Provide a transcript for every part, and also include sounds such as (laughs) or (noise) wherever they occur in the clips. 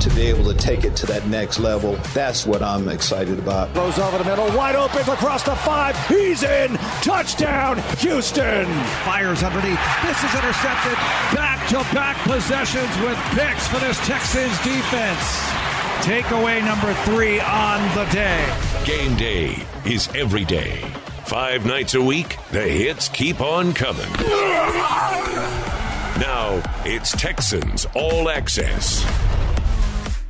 to be able to take it to that next level. That's what I'm excited about. Goes over the middle, wide open across the five. He's in. Touchdown, Houston. Fires underneath. This is intercepted. Back to back possessions with picks for this Texans defense. Takeaway number three on the day. Game day is every day. Five nights a week, the hits keep on coming. Now, it's Texans All Access.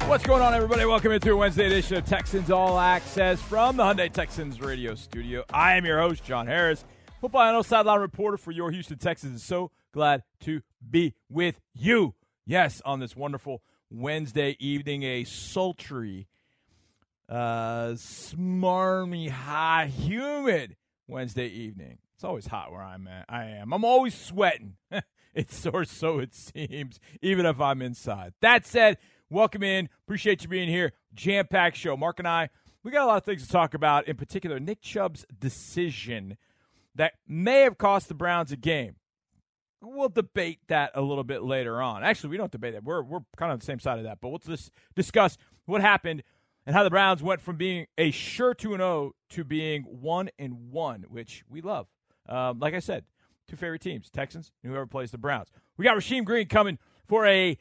What's going on, everybody? Welcome into a Wednesday edition of Texans All Access from the Hyundai Texans radio studio. I am your host, John Harris, football analyst, sideline reporter for your Houston Texans. And So glad to be with you. Yes, on this wonderful Wednesday evening, a sultry, uh, smarmy, hot, humid Wednesday evening. It's always hot where I'm at. I am. I'm always sweating. (laughs) it's or so it seems, even if I'm inside. That said, welcome in. Appreciate you being here. Jam packed show. Marc and I, we got a lot of things to talk about. In particular, Nick Chubb's decision that may have cost the Browns a game. We'll debate that a little bit later on. Actually, we don't debate that. We're we're kind of on the same side of that. But we'll just discuss what happened and how the Browns went from being a sure 2 and 0 to being 1 and 1, which we love. Um, like I said, two favorite teams, Texans and whoever plays the Browns. We got Rasheem Green coming for a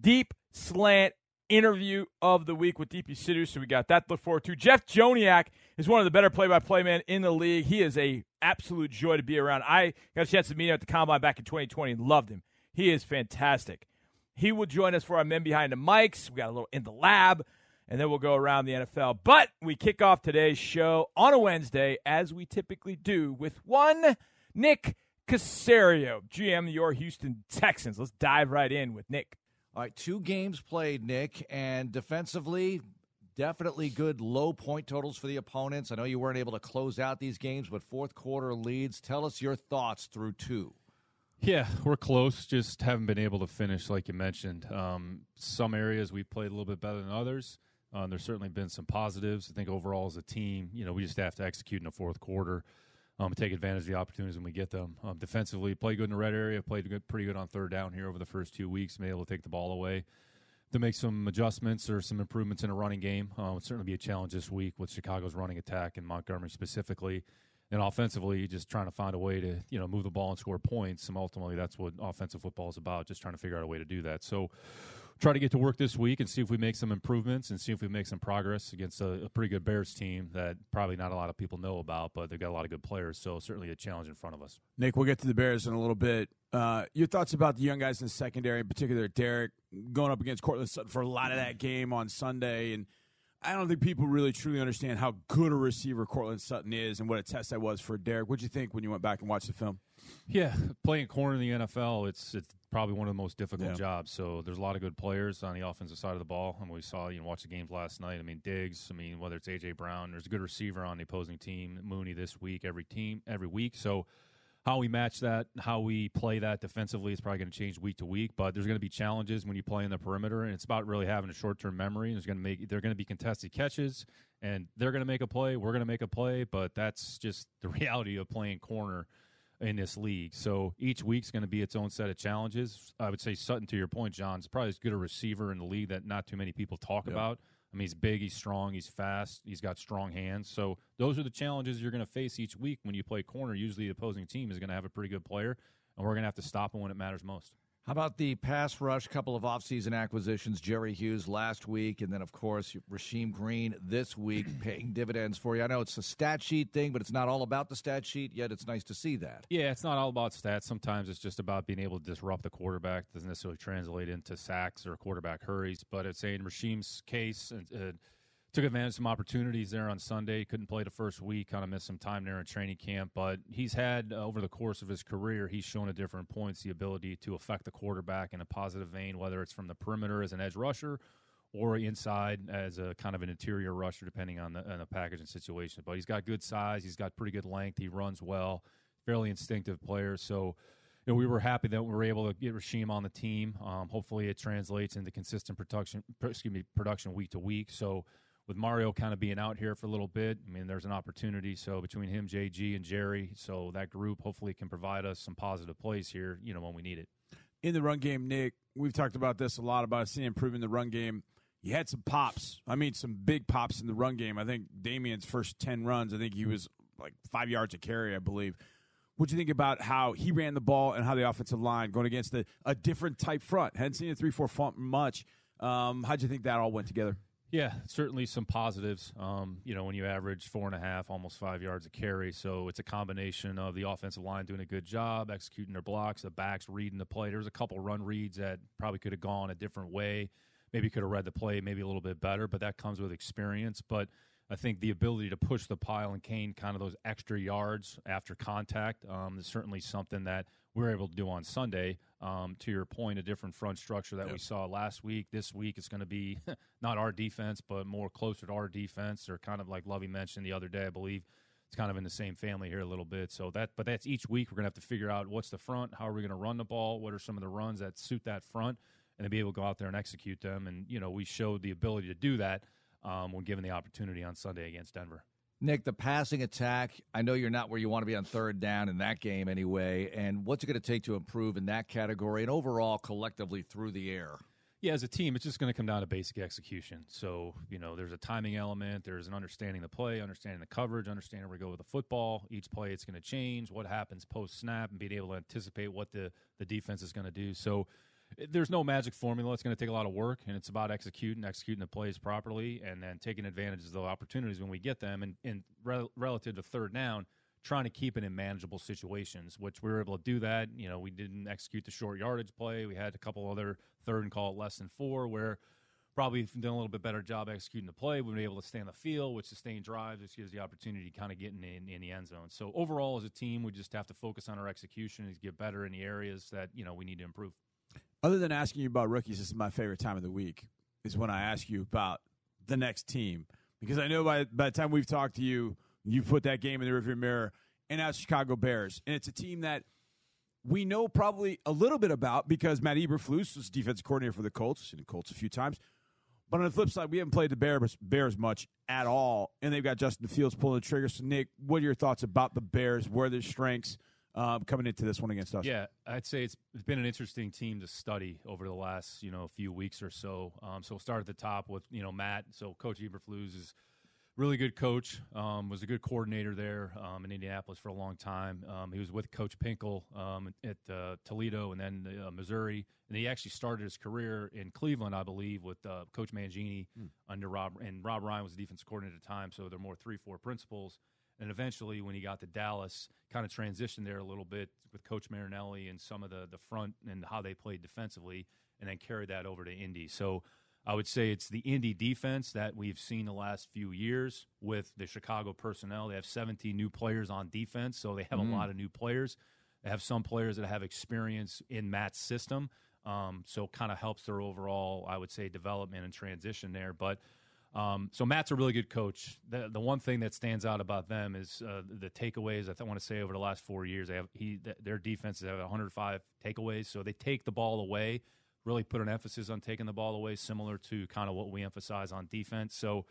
deep slant interview of the week with Deepi Sidhu, so we got that to look forward to. Jeff Joniak is one of the better play-by-play men in the league. He is a absolute joy to be around. I got a chance to meet him at the Combine back in 2020 and loved him. He is fantastic. He will join us for our Men Behind the Mics. We got a little in the lab and then we'll go around the NFL. But we kick off today's show on a Wednesday, as we typically do, with one Nick Caserio, GM of your Houston Texans. Let's dive right in with Nick. All right, two games played, Nick, and defensively, definitely good low point totals for the opponents. I know you weren't able to close out these games, but fourth quarter leads. Tell us your thoughts through two. Yeah, we're close. Just haven't been able to finish, like you mentioned. Um, some areas we played a little bit better than others. Um, there's certainly been some positives. I think overall as a team, you know, we just have to execute in the fourth quarter, um, take advantage of the opportunities when we get them. Um, defensively, play good in the red area, played good, pretty good on third down here over the first two weeks, been able to take the ball away. To make some adjustments or some improvements in a running game, uh, would certainly be a challenge this week with Chicago's running attack and Montgomery specifically. And offensively, just trying to find a way to you know move the ball and score points. And ultimately, that's what offensive football is about. Just trying to figure out a way to do that. So, try to get to work this week and see if we make some improvements and see if we make some progress against a, a, pretty good Bears team that probably not a lot of people know about, but they've got a lot of good players. So certainly a challenge in front of us. Nick, we'll get to the Bears in a little bit. Uh, your thoughts about the young guys in the secondary, in particular Derek, going up against Courtland Sutton for a lot of that game on Sunday, and I don't think people really truly understand how good a receiver Courtland Sutton is and what a test that was for Derek. What'd you think when you went back and watched the film? Yeah, playing corner in the NFL, it's it's probably one of the most difficult yeah. jobs. So there's a lot of good players on the offensive side of the ball. And we saw, you know, watch the games last night. I mean, Diggs. I mean, whether it's AJ Brown, there's a good receiver on the opposing team. Mooney this week, every team, every week. So how we match that, how we play that defensively is probably going to change week to week. But there's going to be challenges when you play in the perimeter, and it's about really having a short term memory. And there's going to make they're going to be contested catches, and they're going to make a play. We're going to make a play, but that's just the (laughs) reality of playing corner in this league. So each week's going to be its own set of challenges. I would say Sutton, to your point, John, is probably as good a receiver in the league that not too many people talk yep. about. I mean, he's big, he's strong, he's fast, he's got strong hands. So those are the challenges you're going to face each week when you play corner. Usually, the opposing team is going to have a pretty good player, and we're going to have to stop him when it matters most. How about the pass rush? Couple of offseason acquisitions. Jerry Hughes last week, and then of course Rasheem Green this week, (clears throat) paying dividends for you. I know it's a stat sheet thing, but it's not all about the stat sheet. Yet it's nice to see that. Yeah, it's not all about stats. Sometimes it's just about being able to disrupt the quarterback. It doesn't necessarily translate into sacks or quarterback hurries. But it's saying Rasheem's case. Uh, took advantage of some opportunities there on Sunday. Couldn't play the first week, kind of missed some time there in training camp. But he's had uh, over the course of his career, he's shown at different points the ability to affect the quarterback in a positive vein, whether it's from the perimeter as an edge rusher or inside as a kind of an interior rusher, depending on the, on the package and situation. But he's got good size, he's got pretty good length, he runs well, fairly instinctive player. So. You know, we were happy that we were able to get Rasheem on the team. Um, hopefully, it translates into consistent production. Excuse me, production week to week. So, with Mario kind of being out here for a little bit, I mean, there's an opportunity. So between him, JG, and Jerry, so that group hopefully can provide us some positive plays here, you know, when we need it. In the run game, Nick, we've talked about this a lot about seeing improving the run game. you had some pops. I mean, some big pops in the run game. I think Damien's first 10 runs, I think he was like five yards a carry, I believe. What do you think about how he ran the ball and how the offensive line going against a, a different type front? Hadn't seen a 3 4 front much. Um, how'd you think that all went together? Yeah, certainly some positives. Um, you know, when you average four and a half, almost five yards a carry, so it's a combination of the offensive line doing a good job executing their blocks, the backs reading the play. There was a couple run reads that probably could have gone a different way. Maybe could have read the play maybe a little bit better, but that comes with experience. But I think the ability to push the pile and gain kind of those extra yards after contact um, is certainly something that we're able to do on Sunday. Um, to your point, a different front structure that yep. we saw last week. This week, it's going to be (laughs) not our defense, but more closer to our defense, or kind of like Lovie mentioned the other day, I believe. It's kind of in the same family here a little bit. So that, but that's each week we're going to have to figure out what's the front, how are we going to run the ball, what are some of the runs that suit that front, and to be able to go out there and execute them. And you know, we showed the ability to do that um, when given the opportunity on Sunday against Denver. Nick, the passing attack, I know you're not where you want to be on third down in that game anyway. And what's it going to take to improve in that category and overall collectively through the air? Yeah, as a team, it's just going to come down to basic execution. So, you know, there's a timing element, there's an understanding the play, understanding the coverage, understanding where we go with the football. Each play, it's going to change, what happens post snap, and being able to anticipate what the, the defense is going to do. So, there's no magic formula. It's going to take a lot of work, and it's about executing, executing the plays properly, and then taking advantage of the opportunities when we get them. And, and re- relative to third down, trying to keep it in manageable situations, which we were able to do that. You know, we didn't execute the short yardage play. We had a couple other third and call less than four where probably done a little bit better job executing the play. We've been able to stay on the field, which sustained drives, which gives the opportunity to kind of getting in, in, in, the end zone. So overall, as a team, we just have to focus on our execution and get better in the areas that you know we need to improve. Other than asking you about rookies, this is my favorite time of the week. Is when I ask you about the next team because I know by by the time we've talked to you, you've put that game in the rearview mirror, and now Chicago Bears, and it's a team that we know probably a little bit about because Matt Eberflus was defensive coordinator for the Colts, seen the Colts a few times. But on the flip side, we haven't played the Bears, Bears much at all, and they've got Justin Fields pulling the trigger. So, Nick, what are your thoughts about the Bears? Where are their strengths? Um, coming into this one against us. Yeah, I'd say it's, it's been an interesting team to study over the last you know few weeks or so. Um, so we'll start at the top with you know Matt. So Coach Eberflus is really good coach. Um, was a good coordinator there um, in Indianapolis for a long time. Um, he was with Coach Pinkel um, at uh, Toledo and then uh, Missouri, and he actually started his career in Cleveland, I believe, with uh, Coach Mangini hmm. under Rob. And Rob Ryan was the defensive coordinator at the time, so they're more three four principles. And eventually, when he got to Dallas, kind of transitioned there a little bit with Coach Marinelli and some of the, the front and how they played defensively, and then carried that over to Indy. So I would say it's the Indy defense that we've seen the last few years with the Chicago personnel. They have 17 new players on defense, so they have mm. a lot of new players. They have some players that have experience in Matt's system, um, so kind of helps their overall, I would say, development and transition there. But um, so Matt's a really good coach. The, the one thing that stands out about them is uh, the takeaways. I want to say over the last four years, they have he their defenses have 105 takeaways. So they take the ball away, really put an emphasis on taking the ball away, similar to kind of what we emphasize on defense. So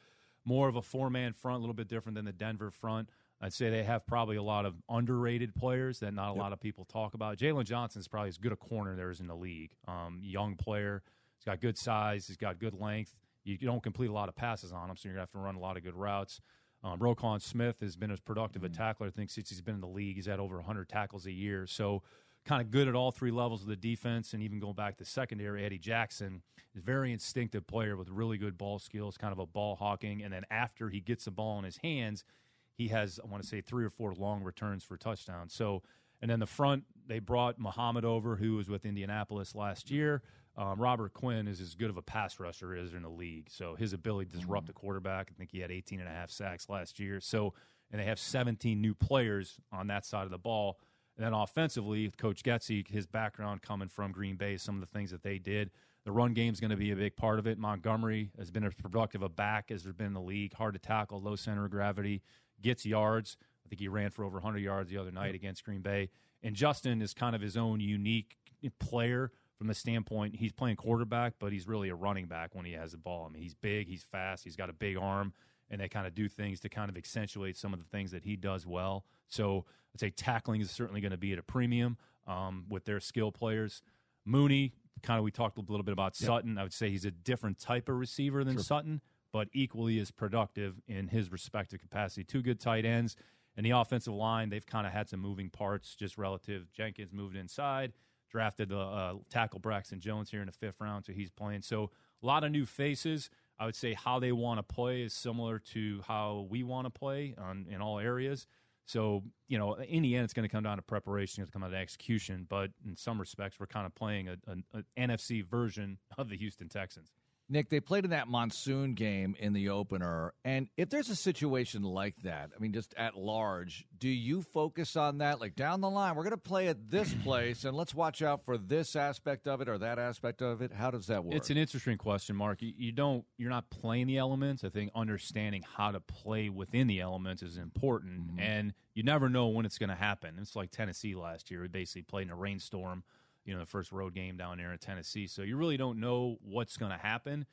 more of a four man front, a little bit different than the Denver front. I'd say they have probably a lot of underrated players that not a yep. lot of people talk about. Jaylon Johnson is probably as good a corner there is in the league. Um, young player, he's got good size, he's got good length you don't complete a lot of passes on him, so you're going to have to run a lot of good routes. Um, Roquan Smith has been as productive mm-hmm. a tackler, I think, since he's been in the league. He's had over 100 tackles a year. So, kind of good at all three levels of the defense. And even going back to secondary, Eddie Jackson is a very instinctive player with really good ball skills, kind of a ball hawking. And then after he gets the ball in his hands, he has, I want to say, three or four long returns for touchdowns. So, and then the front, they brought Muhammad over, who was with Indianapolis last year. Um, Robert Quinn is as good of a pass rusher as in the league. So his ability to disrupt the quarterback, I think he had 18 and a half sacks last year. So, and they have 17 new players on that side of the ball. And then offensively, Coach Getsy, his background coming from Green Bay, some of the things that they did. The run game is going to be a big part of it. Montgomery has been as productive a back as there's been in the league. Hard to tackle, low center of gravity, gets yards. I think he ran for over 100 yards the other night against Green Bay. And Justin is kind of his own unique player from the standpoint he's playing quarterback, but he's really a running back when he has the ball. I mean, he's big, he's fast, he's got a big arm, and they kind of do things to kind of accentuate some of the things that he does well. So I'd say tackling is certainly going to be at a premium um, with their skill players. Mooney kind of we talked a little bit about yep. Sutton. I would say he's a different type of receiver than sure. Sutton, but equally as productive in his respective capacity. Two good tight ends. And the offensive line, they've kind of had some moving parts just relative. Jenkins moved inside, drafted the uh, tackle Braxton Jones here in the fifth round, so he's playing. So a lot of new faces. I would say how they want to play is similar to how we want to play on, in all areas. So, you know, in the end, it's going to come down to preparation, it's going to come down to execution. But in some respects, we're kind of playing an NFC version of the Houston Texans. Nick, they played in that monsoon game in the opener. And if there's a situation like that, I mean, just at large, do you focus on that? Like down the line, we're going to play at this (clears throat) place and let's watch out for this aspect of it or that aspect of it. How does that work? It's an interesting question, Marc. You, you don't, you're not playing the elements. I think understanding how to play within the elements is important. Mm-hmm. And you never know when it's going to happen. It's like Tennessee last year. We basically played in a rainstorm you know, the first road game down there in Tennessee. So you really don't know what's going to happen.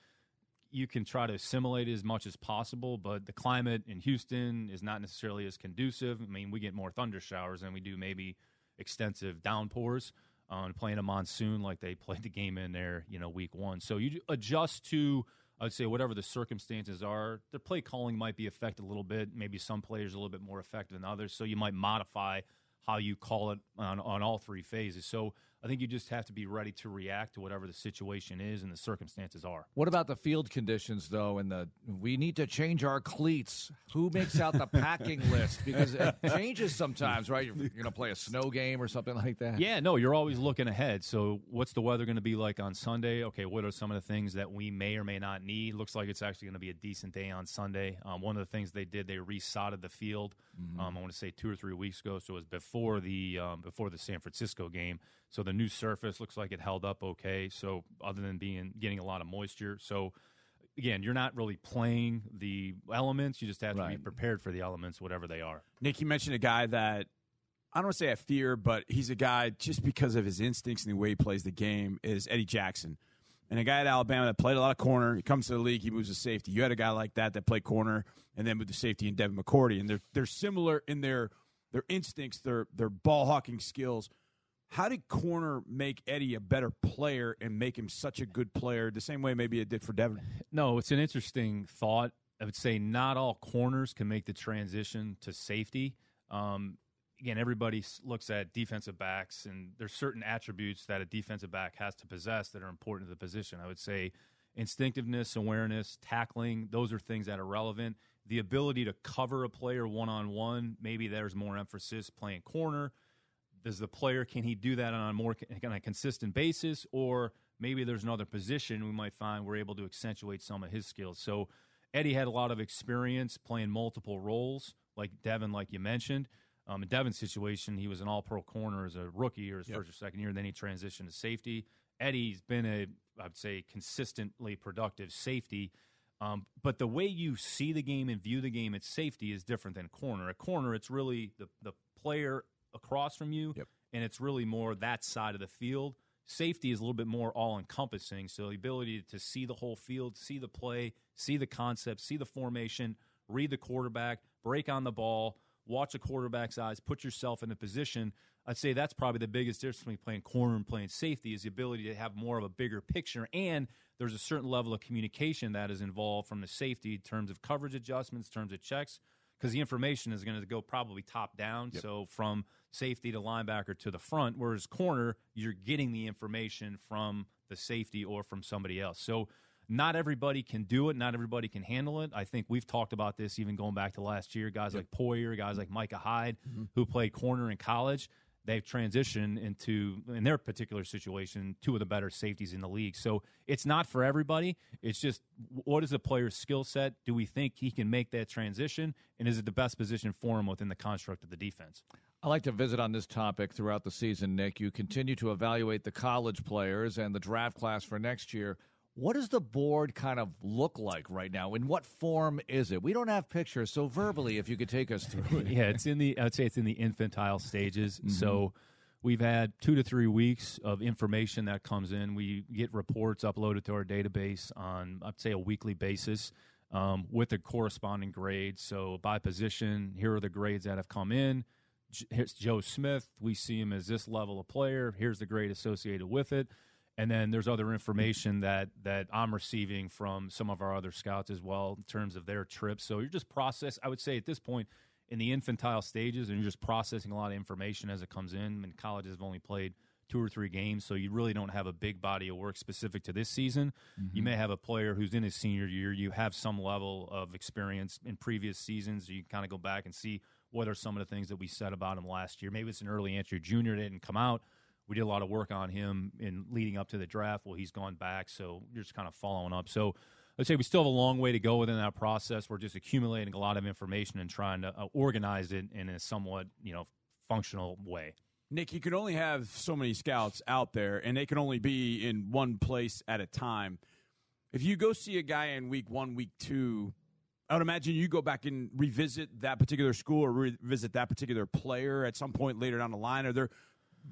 You can try to assimilate as much as possible, but the climate in Houston is not necessarily as conducive. I mean, we get more thunder showers than we do maybe extensive downpours on uh, playing a monsoon like they (laughs) played the game in there, you know, week one. So you adjust to, I would say, whatever the circumstances are. The play calling might be affected a little bit. Maybe some players are a little bit more affected than others. So you might modify how you call it on, on all three phases. So I think you just have to be ready to react to whatever the situation is and the circumstances are. What about the field conditions, though? And the we need to change our cleats. Who makes out the packing (laughs) list? Because it changes sometimes, right? You're, you're going to play a snow game or something like that. Yeah, no, you're always looking ahead. So, what's the weather going to be like on Sunday? Okay, what are some of the things that we may or may not need? Looks like it's actually going to be a decent day on Sunday. Um, one of the things they did, they resodded the field. Mm-hmm. Um, I want to say two or three weeks ago, so it was before the um, before the San Francisco game. So the new surface looks like it held up okay. So other than being getting a lot of moisture, so again, you're not really playing the elements. You just have to right. be prepared for the elements, whatever they are. Nick, you mentioned a guy that I don't want to say I fear, but he's a guy just because of his instincts and the way he plays the game is Eddie Jackson. And a guy at Alabama that played a lot of corner. He comes to the league, he moves to safety. You had a guy like that that played corner and then moved to safety in Devin McCourty. And they're they're similar in their their instincts, their their ball hawking skills. How did corner make Eddie a better player and make him such a good player? The same way maybe it did for Devin. No, it's an interesting thought. I would say not all corners can make the transition to safety. Um, again, everybody looks at defensive backs, and there's certain attributes that a defensive back has to possess that are important to the position. I would say instinctiveness, awareness, tackling; those are things that are relevant. The ability to cover a player one on one, maybe there's more emphasis playing corner does the player can he do that on a more on a consistent basis, or maybe there's another position we might find we're able to accentuate some of his skills. So Eddie had a lot of experience playing multiple roles, like Devin, like you mentioned. Um, in Devin's situation, he was an All-Pro corner as a rookie or his yep. first or second year, and then he transitioned to safety. Eddie's been a, I'd say, consistently productive safety. Um, but the way you see the game and view the game at safety is different than corner. At corner, it's really the, the player across from you, yep. and it's really more that side of the field. Safety is a little bit more all encompassing, so the ability to see the whole field, see the play, see the concept, see the formation, read the quarterback, break on the ball, watch a quarterback's eyes, put yourself in a position. I'd say that's probably the biggest difference between playing corner and playing safety is the ability to have more of a bigger picture. And there's a certain level of communication that is involved from the safety in terms of coverage adjustments, in terms of checks, because the information is going to go probably top down. Yep. So from safety to linebacker to the front, whereas corner, you're getting the information from the safety or from somebody else. So not everybody can do it. Not everybody can handle it. I think we've talked about this even going back to last year. Guys yep. like Poyer, guys like Micah Hyde, mm-hmm. who played corner in college they've transitioned into in their particular situation two of the better safeties in the league. So it's not for everybody. It's just what is the player's skill set? Do we think he can make that transition? And is it the best position for him within the construct of the defense? I like to visit on this topic throughout the season, Nick. You continue to evaluate the college players and the draft class for next year. What does the board kind of look like right now? In what form is it? We don't have pictures, so verbally, if you could take us through it. yeah, it's in the. I'd say it's in the infantile stages. Mm-hmm. So we've had two to three weeks of information that comes in. We get reports uploaded to our database on, I'd say, a weekly basis um, with the corresponding grades. So by position, here are the grades that have come in. Here's Joe Smith. We see him as this level of player. Here's the grade associated with it And then there's other information that that I'm receiving from some of our other scouts as well in terms of their trips. So you're just process. I would say at this point in the infantile stages, and you're just processing a lot of information as it comes in. Mean, colleges have only played two or three games, so you really don't have a big body of work specific to this season. Mm-hmm. You may have a player who's in his senior year. You have some level of experience in previous seasons. So you kind of go back and see what are some of the things that we said about him last year. Maybe it's an early entry junior that didn't come out we did a lot of work on him in leading up to the draft. Well, he's gone back, so you're just kind of following up. So I'd say we still have a long way to go within that process. We're just accumulating a lot of information and trying to uh, organize it in a somewhat you know functional way. Nick, you can only have so many scouts out there, and they can only be in one place at a time. If you go see a guy in week one, week two, I would imagine you go back and revisit that particular school or revisit that particular player at some point later down the line. Are there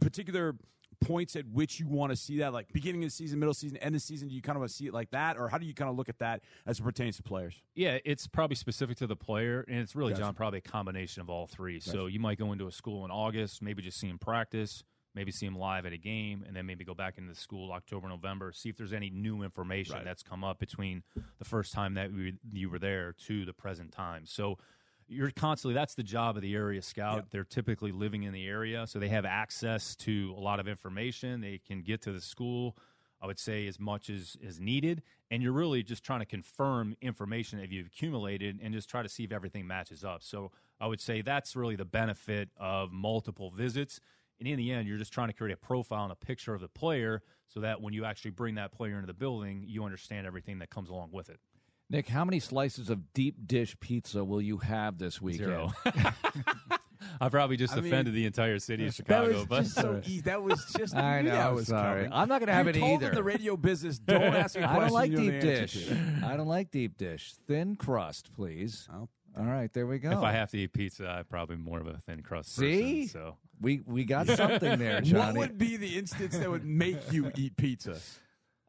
particular points at which you want to see that, like beginning of the season, middle season, end of the season? Do you kind of want to see it like that, or how do you kind of look at that as it pertains to players? Yeah, it's probably specific to the player, and it's really, gotcha. John, probably a combination of all three. Gotcha. So you might go into a school in August, maybe just see him practice, maybe see him live at a game, and then maybe go back into the school October, November, see if there's any new information right. that's come up between the first time that we, you were there to the present time. So you're constantly that's the job of the area scout. Yep. they're typically living in the area so they have access to a lot of information. They can get to the school i would say as much as is needed. And you're really just trying to confirm information that you've accumulated and just try to see if everything matches up. So i would say that's really the benefit of multiple visits. And in the end you're just trying to create a profile and a picture of the player so that when you actually bring that player into the building you understand everything that comes along with it Nick, how many slices of deep dish pizza will you have this weekend? Zero. (laughs) I probably just I offended mean, the entire city of Chicago. That was but just so easy. That was just. (laughs) I know. I was sorry. Coming. I'm not going to have you it told either. the radio business. Don't (laughs) ask me. I don't like deep dish. I don't like deep dish. Thin crust, please. Oh. All right, there we go. If I have to eat pizza, I'm probably more of a thin crust See? person. So we we got something there, Johnny. What would be the instance that would make you eat pizza?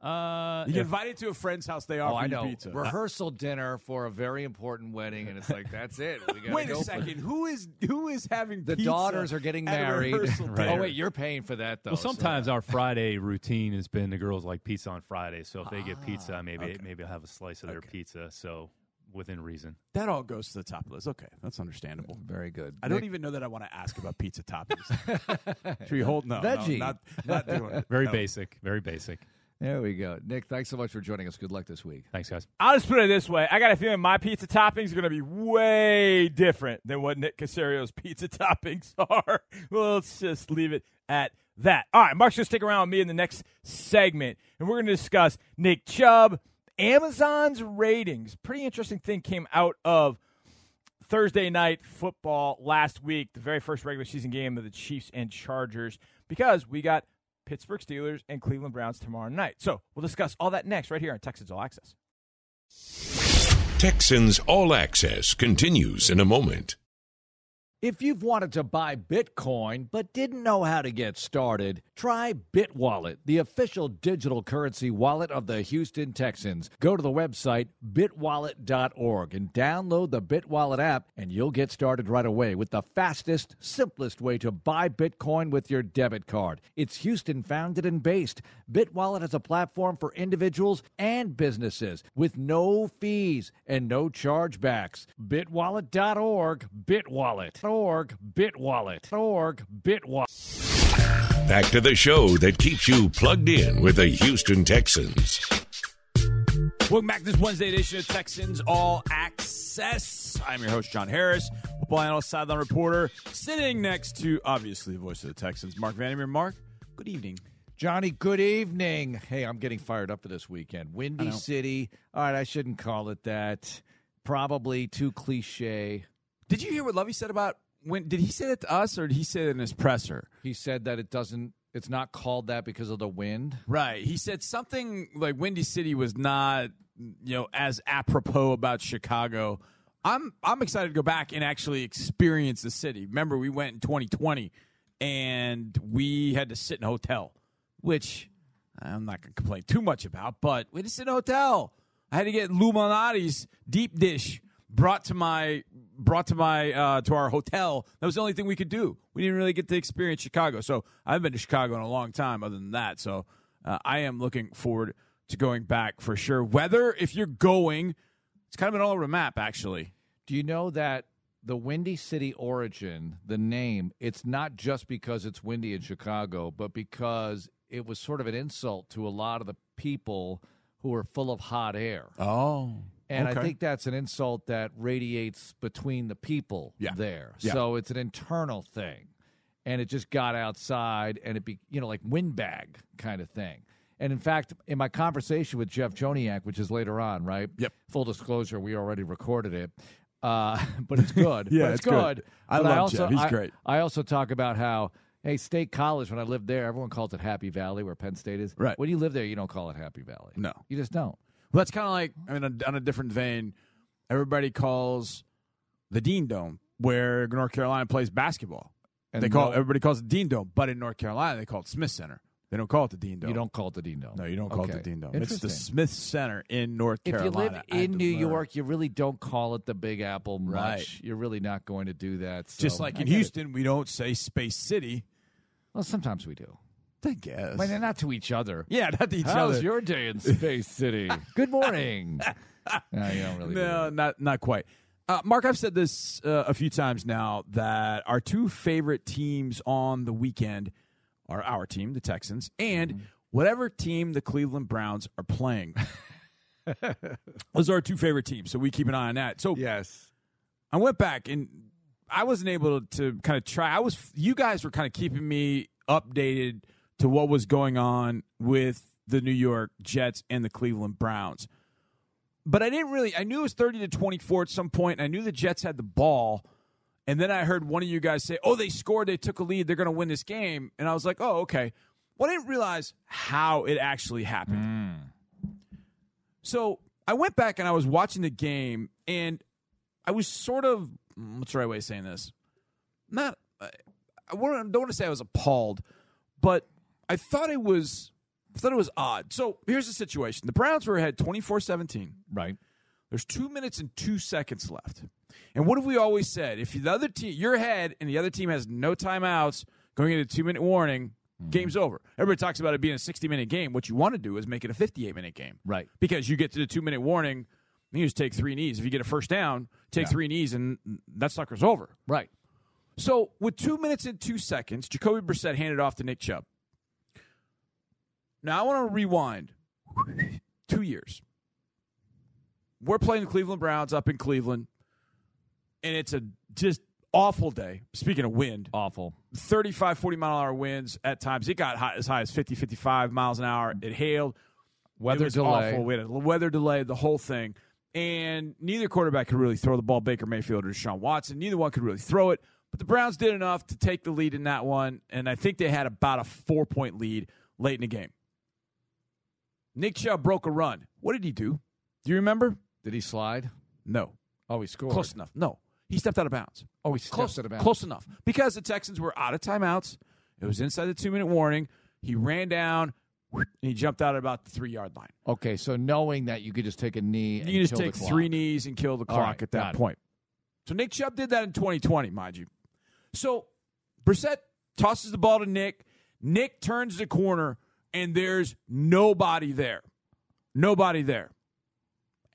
Uh, you get invited to a friend's house. They offer oh, I know. pizza. (laughs) Rehearsal dinner for a very important wedding, and it's like that's it. wait a second. Who is who is having the daughters are getting married? (laughs) right. Oh wait, you're paying for that though. Well, sometimes so. our Friday routine has been the girls like pizza on Friday. So if ah, they get pizza, ah, maybe okay. maybe I'll have a slice of their okay. pizza. So within reason. That all goes to the top of the list. Okay, that's understandable. Very good. I Nick? don't even know that I want to ask about pizza toppings. (laughs) Should we hold? No, veggie. No, not, not doing it. Very no. basic. Very basic. There we go. Nick, thanks so much for joining us. Good luck this week. Thanks, guys. I'll just put it this way. I got a feeling my pizza toppings are going to be way different than what Nick Caserio's (laughs) pizza toppings are. (laughs) well, let's just leave it at that. All right, Marc's going to stick around with me in the next segment, and we're going to discuss Nick Chubb, Amazon's ratings. Pretty interesting thing came out of Thursday night football last week, the very first regular season game of the Chiefs and Chargers, because we got – Pittsburgh Steelers, and Cleveland Browns tomorrow night. So we'll discuss all that next right here on Texans All Access. Texans All Access continues in a moment. If you've wanted to buy Bitcoin but didn't know how to get started, try BitWallet, the official digital currency wallet of the Houston Texans. Go to the website bitwallet.org and download the BitWallet app, and you'll get started right away with the fastest, simplest way to buy Bitcoin with your debit card. It's Houston founded and based. BitWallet has a platform for individuals and businesses with no fees and no chargebacks. Bitwallet.org, BitWallet org bitwallet org bitwallet back to the show that keeps you plugged in with the houston texans welcome back to this wednesday edition of texans all access i'm your host john harris football analyst sideline reporter sitting next to obviously the voice of the texans marc vandermeer marc good evening Johnny, good evening. Hey, I'm getting fired up for this weekend. Windy City. All right, I shouldn't call it that. Probably too cliche. Did you hear what Lovie said about when did he say that to us or did he say it in his presser? He said that it doesn't it's not called that because of the wind. Right. He said something like Windy City was not, you know, as apropos about Chicago. I'm I'm excited to go back and actually experience the city. Remember, we went in 2020 and we had to sit in a hotel, which I'm not going to complain too much about, but we had to sit in a hotel. I had to get Lou Malnati's deep dish brought to my brought to my uh, to our hotel. That was the only thing we could do. We didn't really get to experience Chicago. So I've been to Chicago in a long time. Other than that, so uh, I am looking forward to going back for sure. Whether if you're going, it's kind of been all over the map actually. Do you know that the Windy City origin, the name, it's not just because it's windy in Chicago, but because it was sort of an insult to a lot of the people who are full of hot air. Oh. And okay. I think that's an insult that radiates between the people Yeah. there. Yeah. So it's an internal thing. And it just got outside and it be, you know, like windbag kind of thing. And in fact, in my conversation with Jeff Joniak, which is later on, right? Yep. Full disclosure, we already recorded it. Uh, (laughs) but it's good. (laughs) Yeah, but it's good. I But love also, Jeff. He's I- great. I also talk about how, hey, State College, when I lived there, everyone calls it Happy Valley, where Penn State is. Right. When you live there, you don't call it Happy Valley. No. You just don't. Well, that's kind of like, I mean, on, on a different vein, everybody calls the Dean Dome where North Carolina plays basketball. And they call no- everybody calls it Dean Dome, but in North Carolina they call it Smith Center. They don't call it the Dean Dome. You don't call it the Dean Dome. No, you don't call it the Dean Dome. It's the Smith Center in North if you Carolina. live in New. York, you really don't call it the Big Apple much. Right. You're really not going to do that. so just like in get it. Houston, we don't say Space City. Well, sometimes we do. I guess. But not to each other. yeah, not to each How's other. your day in Space City? (laughs) Good morning. no, you don't really. no, not not quite. Uh, Marc, I've said this uh, a few times now that our two favorite teams on the weekend are our team, the Texans, and Mm-hmm. whatever team the Cleveland Browns are playing. (laughs) Those are our two favorite teams, so we keep an eye on that. So Yes. I went back and I wasn't able to kind of try. I was you guys were kind of keeping me updated to what was going on with the New York Jets and the Cleveland Browns. But I didn't really I knew it was 30 to 24 at some point I knew the Jets had the ball. And then I heard one of you guys say, "Oh, they scored, they took a lead, they're going to win this game." And I was like, "Oh, okay." Well, I didn't realize how it actually happened. Hmm. So I went back and I was watching the game, and I was sort of what's the right way of saying this? Not I I don't want to say I was appalled, but I thought it was I thought it was odd. So here's the situation: the Browns were ahead 24-17. Right. There's two minutes and two seconds left. And what have we always said? If the other team, you're ahead, and the other team has no timeouts going into two minute warning, mm-hmm. game's over. Everybody talks about it being a 60 minute game. What you want to do is make it a 58 minute game. Right. Because you get to the two minute warning, you just take three knees. If you get a first down, take three knees, and that sucker's over. Right. So with two minutes and two seconds, Jacoby Brissett handed off to Nick Chubb. Now I want to rewind (laughs) two years. We're playing the Cleveland Browns up in Cleveland, and it's a just awful day. Speaking of wind, Awful. 35, 40 mile an hour winds at times. It got high, as high as 50, 55 miles an hour. It hailed. Weather it was delay. Awful. We had a weather delay, the whole thing. And neither quarterback could really throw the ball, Baker Mayfield or Deshaun Watson. Neither one could really throw it. But the Browns did enough to take the lead in that one. And I think they had about a four point lead late in the game. Nick Chubb broke a run. What did he do? Do you remember? Did he slide? No. Oh, he scored. Close enough. No. He stepped out of bounds. Oh, he stepped Close, out of bounds. close enough. Because the Texans were out of timeouts. It was inside the two minute warning. He ran down and he jumped out at about the three yard line. Okay, so knowing that you could just take a knee, and You can just take three knees and kill the clock right, at that it. point. So Nick Chubb did that in 2020, mind you. So Brissett tosses the ball to Nick. Nick turns the corner, and there's nobody there. Nobody there.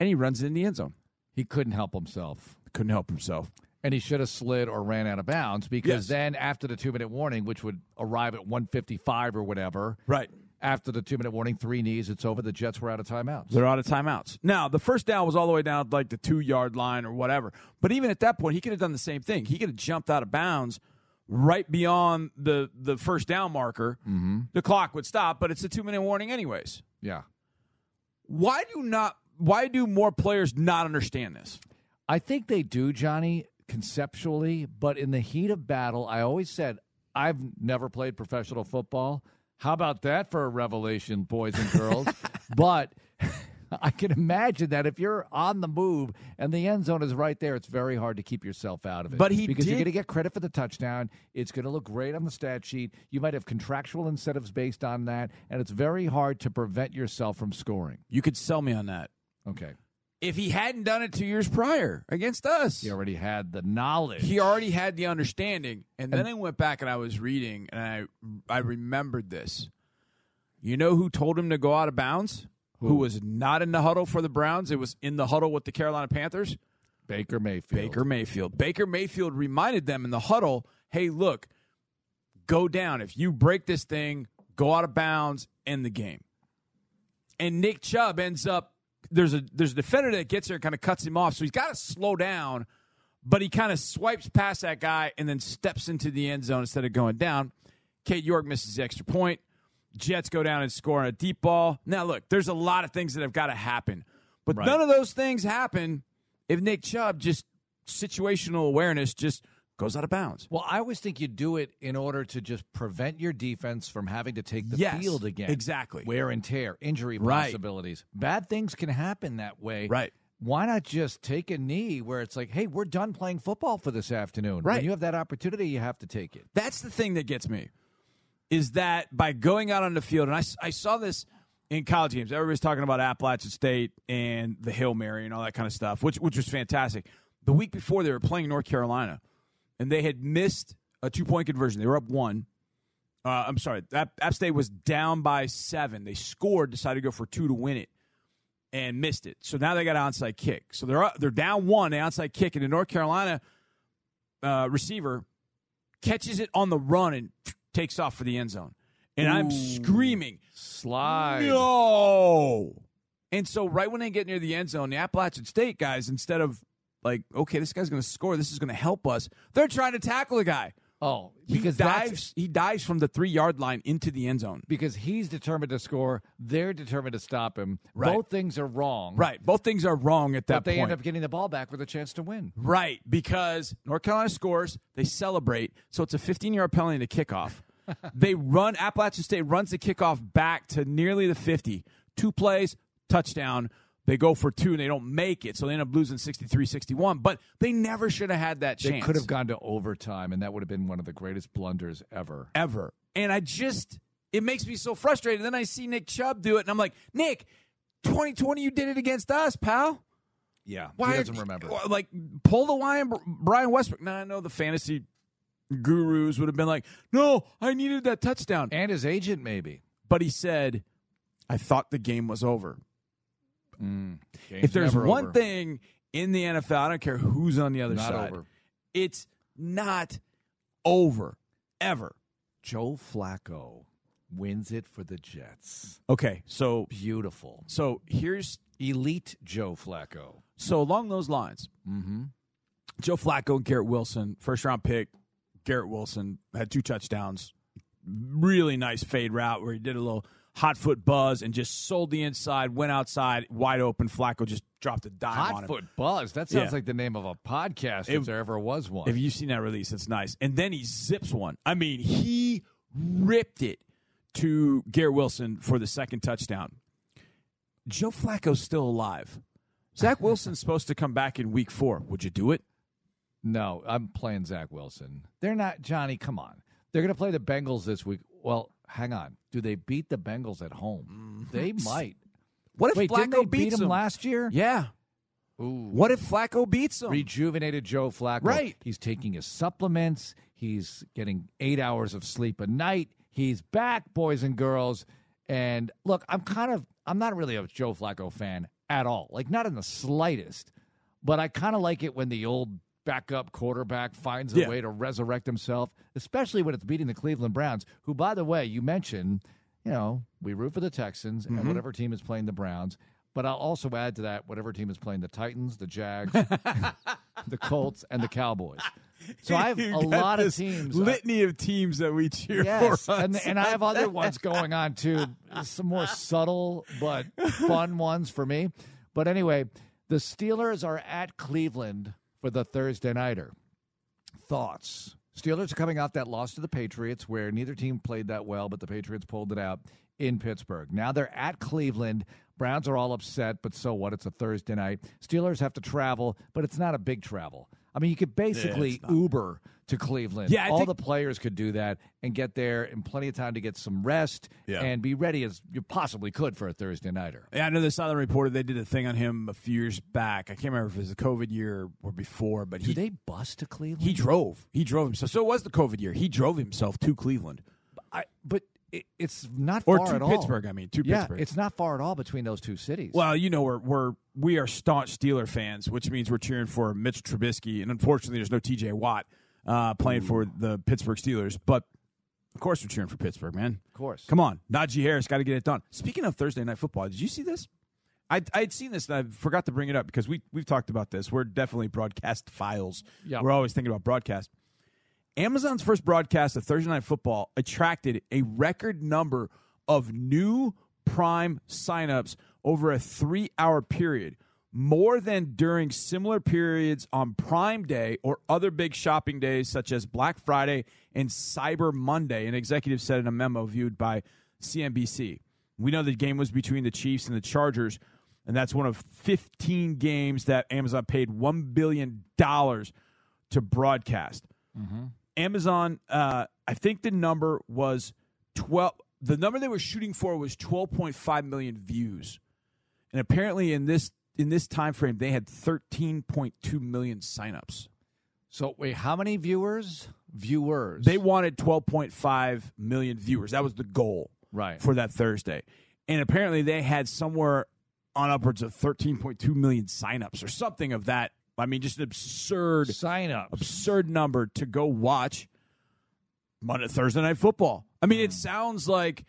And he runs in the end zone. He couldn't help himself. Couldn't help himself. And he should have slid or ran out of bounds because Yes. then after the two minute warning, which would arrive at 155 or whatever, Right. after the two minute warning, three knees, it's over. The Jets were out of timeouts. They're out of timeouts. Now, the first down was all the way down like the two yard line or whatever. But even at that point, he could have done the same thing. He could have jumped out of bounds right beyond the, the first down marker. Mm-hmm. The clock would stop, but it's a two minute warning, anyways. Yeah. Why do not? Why do more players not understand this? I think they do, Johnny, conceptually, but in the heat of battle, I always said, I've never played professional football. How about that for a revelation, boys and girls? (laughs) but (laughs) I can imagine that if you're on the move and the end zone is right there, it's very hard to keep yourself out of it. But he because you're going to get credit for the touchdown. It's going to look great on the stat sheet. You might have contractual incentives based on that, and it's very hard to prevent yourself from scoring. You could sell me on that. Okay. If he hadn't done it two years prior against us, He already had the knowledge. he already had the understanding. And then I went back and I was reading and I I remembered this. You know who told him to go out of bounds? Who, was not in the huddle for the Browns? It was in the huddle with the Carolina Panthers. Baker Mayfield. Baker Mayfield. Baker Mayfield reminded them in the huddle, "Hey, look, go down. If you break this thing, go out of bounds, end the game." And Nick Chubb ends up there's a there's a defender that gets there and kind of cuts him off, so he's got to slow down, but he kind of swipes past that guy and then steps into the end zone instead of going down. Cade York misses the extra point. Jets go down and score on a deep ball. Now, look, there's a lot of things that have got to happen, but Right. none of those things happen if Nick Chubb just situational awareness just goes out of bounds. Well, I always think you do it in order to just prevent your defense from having to take the Yes, field again. exactly. Wear and tear, injury Right. possibilities. Bad things can happen that way. Right. Why not just take a knee where it's like, hey, we're done playing football for this afternoon. Right. When you have that opportunity, you have to take it. That's the thing that gets me is that by going out on the field, and I, I saw this in college games. Everybody's talking about Appalachian State and the Hail Mary and all that kind of stuff, which which was fantastic. The week before, they were playing North Carolina, and they had missed a two point conversion. They were up one. Uh, I'm sorry, App, App State was down by seven. They scored, decided to go for two to win it, and missed it. So now they got an onside kick. So they're up, they're down one. They onside kick, and the North Carolina uh, receiver catches it on the run and takes off for the end zone. And I'm screaming, Slide. no. And so right when they get near the end zone, the Appalachian State guys, instead of like, okay, this guy's going to score, this is going to help us, they're trying to tackle the guy. Oh, He because that's- dives, he dives from the three yard line into the end zone. because he's determined to score. They're determined to stop him. Right. Both things are wrong. Right. Both things are wrong at that But they point. end up getting the ball back with a chance to win. Right, because North Carolina scores, they celebrate, so it's a 15 yard penalty and a kickoff. (laughs) they run, Appalachian State runs the kickoff back to nearly the 50. Two plays, touchdown. They go for two and they don't make it, so they end up losing 63 61. But they never should have had that chance. They could have gone to overtime, and that would have been one of the greatest blunders ever. ever. And I just, it makes me so frustrated. Then I see Nick Chubb do it, and I'm like, Nick, 2020, you did it against us, pal. Yeah, Why he doesn't remember. Like pull the Ryan Brian Westbrook. Now I know the fantasy gurus would have been like, "No, I needed that touchdown." And his agent, maybe. But he said, "I thought the game was over." Game's if there's one over. thing in the NFL, I don't care who's on the other Not side. over. It's not over ever. Joe Flacco wins it for the Jets. Okay, so Beautiful. so here's Elite Joe Flacco. so along those lines. Mm-hmm. Joe Flacco and Garrett Wilson, first round pick. Garrett Wilson had two touchdowns. Really nice fade route where he did a little hot foot buzz and just sold the inside, went outside, wide open. Flacco just dropped a dime on Hot him. Foot Buzz. That sounds Yeah. like the name of a podcast If- if there ever was one. If you've seen that release, it's nice. And then he zips one. I mean, he ripped it to Garrett Wilson for the second touchdown. Joe Flacco's still alive. Zach Wilson's (laughs) supposed to come back in week four. Would you do it? no, I'm playing Zach Wilson. They're not Johnny. Come on, they're going to play the Bengals this week. Well, hang on. Do they beat the Bengals at home? Mm. They might. What if Wait, Flacco they beat beats them him last year? Yeah. Ooh. What if Flacco beats him? rejuvenated Joe Flacco. Right. He's taking his supplements. He's getting eight hours of sleep a night. He's back, boys and girls. And look, I'm kind of, I'm not really a Joe Flacco fan at all. Like, not in the slightest. But I kind of like it when the old backup quarterback finds a Yeah. way to resurrect himself, especially when it's beating the Cleveland Browns, who, by the way, you mentioned, you know, we root for the Texans Mm-hmm. and whatever team is playing the Browns. But I'll also add to that whatever team is playing the Titans, the Jags, (laughs) the Colts, and the Cowboys. So I have (laughs) a lot of teams. Litany of teams that we cheer Yes, for. us. and and I have other ones going on too. Some more subtle but fun ones for me. But anyway, the Steelers are at Cleveland for the Thursday nighter. Thoughts? Steelers are coming off that loss to the Patriots, where neither team played that well, but the Patriots pulled it out in Pittsburgh. Now they're at Cleveland. Browns are all upset, but so what? It's a Thursday night. Steelers have to travel, but it's not a big travel. I mean, you could basically Uber to Cleveland. Yeah, I all think- the players could do that and get there in plenty of time to get some rest Yeah. and be ready as you possibly could for a Thursday nighter. Yeah, I know the Southern Reporter. They did a thing on him a few years back. I can't remember if it was the COVID year or before, but Do he they bus to Cleveland? he drove. He drove himself. So it was the COVID year. He drove himself to Cleveland. I, but it, it's not or far to at all. Pittsburgh. I mean, to yeah, Pittsburgh. it's not far at all between those two cities. Well, you know, we're we're we are staunch Steeler fans, which means we're cheering for Mitch Trubisky, and unfortunately, there's no T.J. Watt uh, playing for the Pittsburgh Steelers. But of course, we're cheering for Pittsburgh, man. of course. Come on, Najee Harris got to get it done. Speaking of Thursday night football, did you see this? I I had seen this and I forgot to bring it up because we we've talked about this. We're definitely broadcast files. Yeah. We're always thinking about broadcast. Amazon's first broadcast of Thursday Night Football attracted a record number of new Prime signups over a three hour period, more than during similar periods on Prime Day or other big shopping days such as Black Friday and Cyber Monday, an executive said in a memo viewed by CNBC. We know the game was between the Chiefs and the Chargers, and that's one of 15 games that Amazon paid $1 billion to broadcast. Mm-hmm. Amazon, uh, I think the number was 12. The number they were shooting for was 12.5 million views, and apparently in this in this time frame they had 13.2 million signups. So wait, how many viewers? Viewers. They wanted 12.5 million viewers. That was the goal right. for that Thursday, and apparently they had somewhere on upwards of 13.2 million signups or something of that. I mean, just an absurd sign up. absurd number to go watch Monday Thursday night football. I mean, it Hmm. sounds like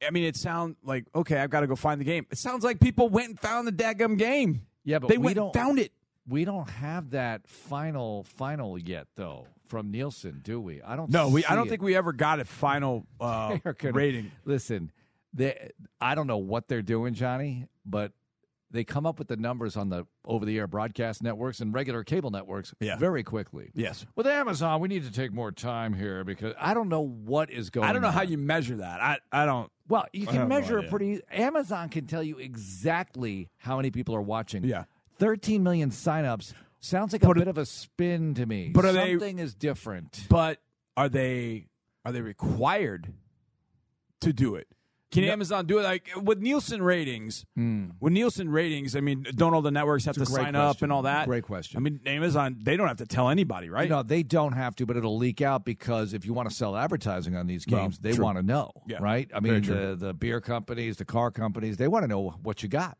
I mean, it sounds like okay, I've got to go find the game. It sounds like people went and found the daggum game. Yeah, but they we went don't and found it. We don't have that final final yet though from Nielsen, do we? I don't. No, we. I don't it. think we ever got a final (laughs) uh, gonna- rating. Listen, they, I don't know what they're doing, Johnny, but they come up with the numbers on the over-the-air broadcast networks and regular cable networks Yeah. very quickly. Yes, With Amazon, we need to take more time here because I don't know what is going. I don't know how you measure that. I I don't. Well, you can no measure it idea. pretty. Amazon can tell you exactly how many people are watching. Yeah. 13 million signups sounds like a But- bit of a spin to me. but are they- something is different? But are they are they required to do it? Can. Amazon do it like with Nielsen ratings? Hmm. With Nielsen ratings, I mean, don't all the networks have to It's a great sign up and all that? Great question. I mean, Amazon they don't have to tell anybody, right? No, they don't have to, but it'll leak out because if you want to sell advertising on these Well, games, they want to know, Yeah, right? I mean, the the beer companies, the car companies, they want to know what you got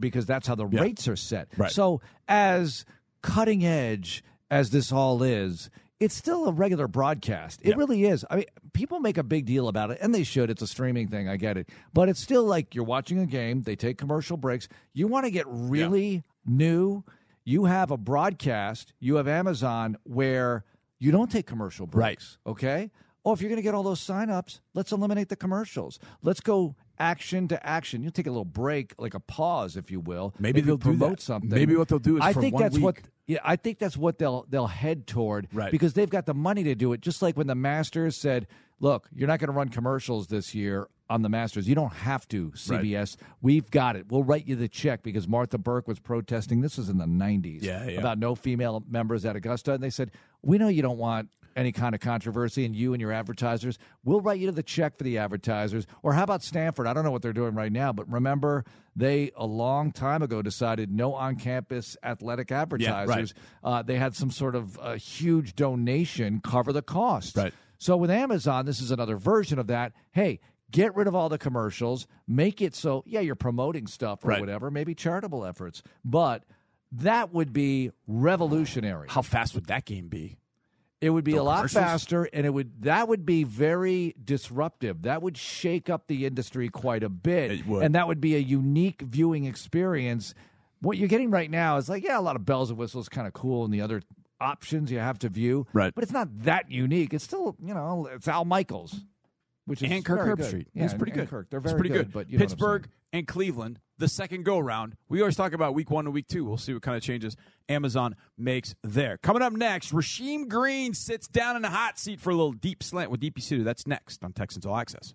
because that's how the Yeah. rates are set. Right. So, as cutting edge as this all is, it's still a regular broadcast. It Yeah. really is. I mean, people make a big deal about it, and they should. It's a streaming thing. I get it, but it's still like you're watching a game. They take commercial breaks. You want to get really new. You have a broadcast. You have Amazon where you don't take commercial breaks. Okay. Oh, if you're going to get all those signups, let's eliminate the commercials. Let's go action to action. You'll take a little break, like a pause, if you will. Maybe they'll do promote something. Maybe what they'll do is I for think one that's what. Yeah, I think that's what they'll they'll head toward. Right. Because they've got the money to do it. Just like when the Masters said, "Look, you're not going to run commercials this year." On the Masters, you don't have to. CBS, we've got it. We'll write you the check because Martha Burk was protesting. This was in the '90s Yeah, yeah. about no female members at Augusta, and they said, "We know you don't want any kind of controversy, and you and your advertisers, we'll write you to the check for the advertisers." Or how about Stanford? I don't know what they're doing right now, but remember, they a long time ago decided no on-campus athletic advertisers. uh, they had some sort of uh, huge donation cover the cost. Right. So with Amazon, this is another version of that. Hey. Get rid of all the commercials. Make it so, yeah, you're promoting stuff or Right. whatever, maybe charitable efforts. But that would be revolutionary. How fast would that game be? It would be No a lot faster, and it would that would be very disruptive. That would shake up the industry quite a bit, It would. and that would be a unique viewing experience. What you're getting right now is like, yeah, a lot of bells and whistles, kind of cool, and the other options you have to view, Right. But it's not that unique. It's still, you know, it's Al Michaels, which is and Kirk very good. Herbstreit. Yeah, He's pretty and good. Kirk, they're He's very pretty good. But you know what I'm Pittsburgh saying. and Cleveland, the second go round. We always talk about week one and week two. We'll see what kind of changes Amazon makes there. Coming up next, Rasheem Green sits down in the hot seat for a little deep slant with Deepi Sidhu. That's next on Texans All Access.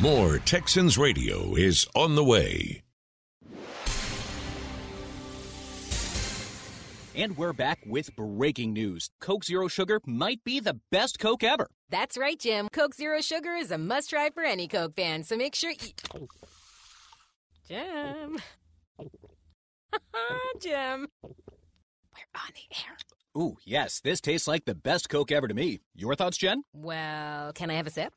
More Texans Radio is on the way. And we're back with breaking news. Coke Zero Sugar might be the best Coke ever. That's right, Jim. Coke Zero Sugar is a must try for any Coke fan, so make sure you. Jim. (laughs) Jim. We're on the air. Ooh, yes, this tastes like the best Coke ever to me. Your thoughts, Jen? Well, can I have a sip?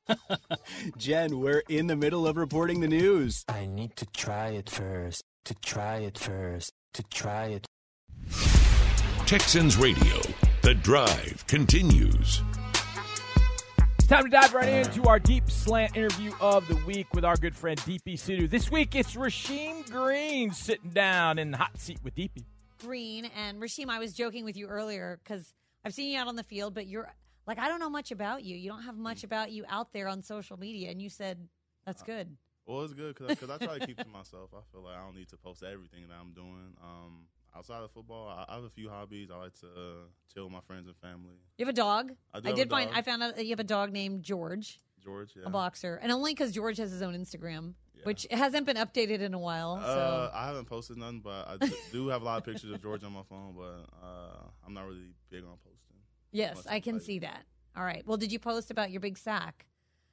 (laughs) Jen, we're in the middle of reporting the news. I need to try it first. To try it first. To try it. Texans Radio. The drive continues. It's time to dive right into our deep slant interview of the week with our good friend Deepi Sidhu. This week it's Rasheem Green sitting down in the hot seat with Deepi. Green and Rasheem, I was joking with you earlier because I've seen you out on the field, but you're like, I don't know much about you. You don't have much about you out there on social media. And you said, that's good. Well, it's good because I try to keep to myself. I feel like I don't need to post everything that I'm doing. Um, outside of football, I, I have a few hobbies. I like to uh, chill with my friends and family. You have a dog. I, do I did find. dog. I found out that you have a dog named George, George, yeah. a boxer, and only because George has his own Instagram, which hasn't been updated in a while. So Uh, I haven't posted nothing, but I d- do have a lot of pictures of George on my phone. But uh, I'm not really big on posting. yes, I can like- see that. All right. Well, did you post about your big sack?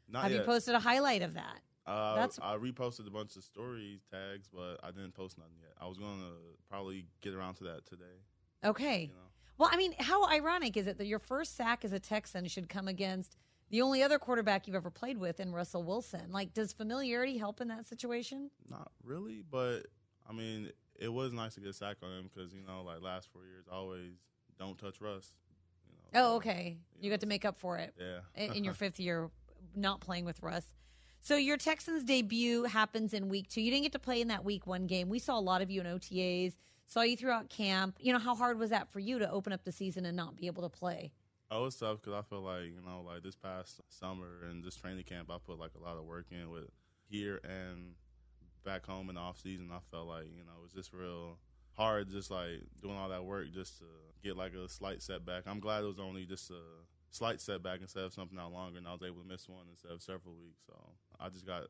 Not have you posted a highlight of that? Uh, That's- I reposted a bunch of story tags, but I didn't post nothing yet. I was going to probably get around to that today. Okay. Well, I mean, how ironic is it that your first sack as a Texan should come against the only other quarterback you've ever played with in Russell Wilson? Like, does familiarity help in that situation? Not really, but I mean, it was nice to get a sack on him because you know, like last four years, I always don't touch Russ. Oh, okay. You got to make up for it. Yeah. in your (laughs) fifth year, not playing with Russ. So your Texans debut happens in week two. You didn't get to play in that week one game. We saw a lot of you in OTAs. Saw you throughout camp. You know how hard was that for you to open up the season and not be able to play? Oh, it's tough because I feel like you know, like this past summer and this training camp, I put like a lot of work in with here and back home in the off season. I felt like you know it was just real hard, just like doing all that work just to get like a slight setback. I'm glad it was only just a slight setback instead of something out longer, and I was able to miss one instead of several weeks. So I just got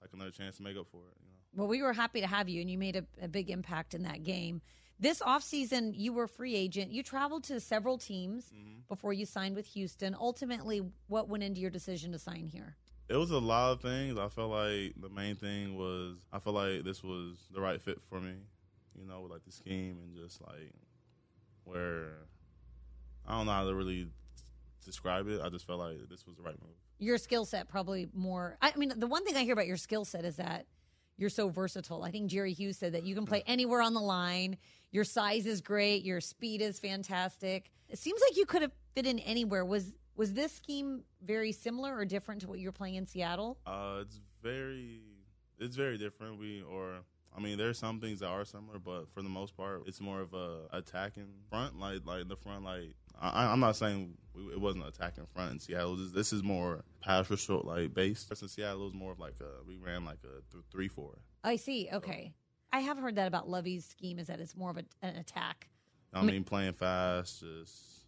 like another chance to make up for it. You know? Well, we were happy to have you, and you made a, a big impact in that game. This offseason, you were a free agent. You traveled to several teams mm-hmm. before you signed with Houston. Ultimately, what went into your decision to sign here? It was a lot of things. I felt like the main thing was I felt like this was the right fit for me. You know, with like the scheme and just like where I don't know how to really describe it. I just felt like this was the right move. Your skill set probably more. I mean, the one thing I hear about your skill set is that you're so versatile. I think Jerry Hughes said that you can play anywhere on the line. Your size is great. Your speed is fantastic. It seems like you could have fit in anywhere. Was was this scheme very similar or different to what you were playing in Seattle? Uh, it's very, it's very different. We or I mean, there's some things that are similar, but for the most part, it's more of a attacking front. Like like the front, like I, I'm not saying we, it wasn't attacking front in Seattle. This, this is more pass rush like based. In Seattle, it was more of like a we ran like a th- three four. I see. Okay. I have heard that about Lovie's scheme is that it's more of a, an attack. I mean, playing fast, just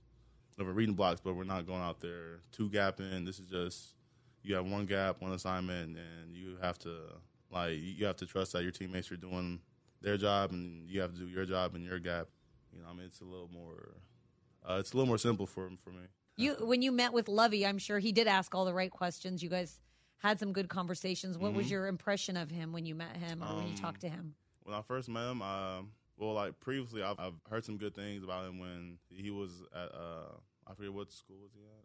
we're reading blocks, but we're not going out there two gapping. This is just you have one gap, one assignment, and you have to like you have to trust that your teammates are doing their job, and you have to do your job in your gap. You know, I mean, it's a little more, uh, it's a little more simple for for me. You when you met with Lovie, I'm sure he did ask all the right questions. You guys had some good conversations. What was Mhm. your impression of him when you met him or when you Um, talked to him? When I first met him, um, well, like previously, I've, I've heard some good things about him when he was at uh, I forget what school was he at.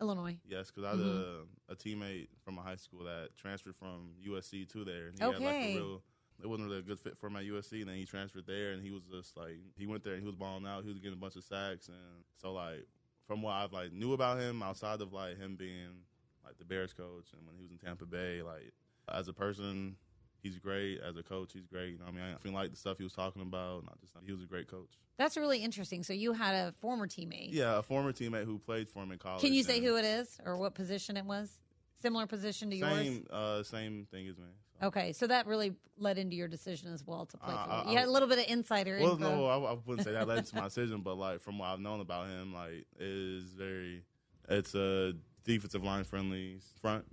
Illinois. Yes, because I had Mhm. a, a teammate from a high school that transferred from USC to there. And he had like Okay. a real. It wasn't really a good fit for my USC, and then he transferred there, and he was just like he went there and he was balling out. He was getting a bunch of sacks, and so like from what I've like knew about him outside of like him being like the Bears coach, and when he was in Tampa Bay, like as a person, he's great. As a coach, he's great. You know, what I mean, I feel like the stuff he was talking about, not just he was a great coach. That's really interesting. So you had a former teammate. Yeah, a former teammate who played for him in college. Can you say who it is or what position it was? Similar position to yours? Same, uh, same thing as me. Okay, so that really led into your decision as well to play Uh, for. I- you. had I- a little bit of insider Well, info. no, I, I wouldn't say that led to my decision, but like from what I've known about him, like is very, it's a defensive line friendly front.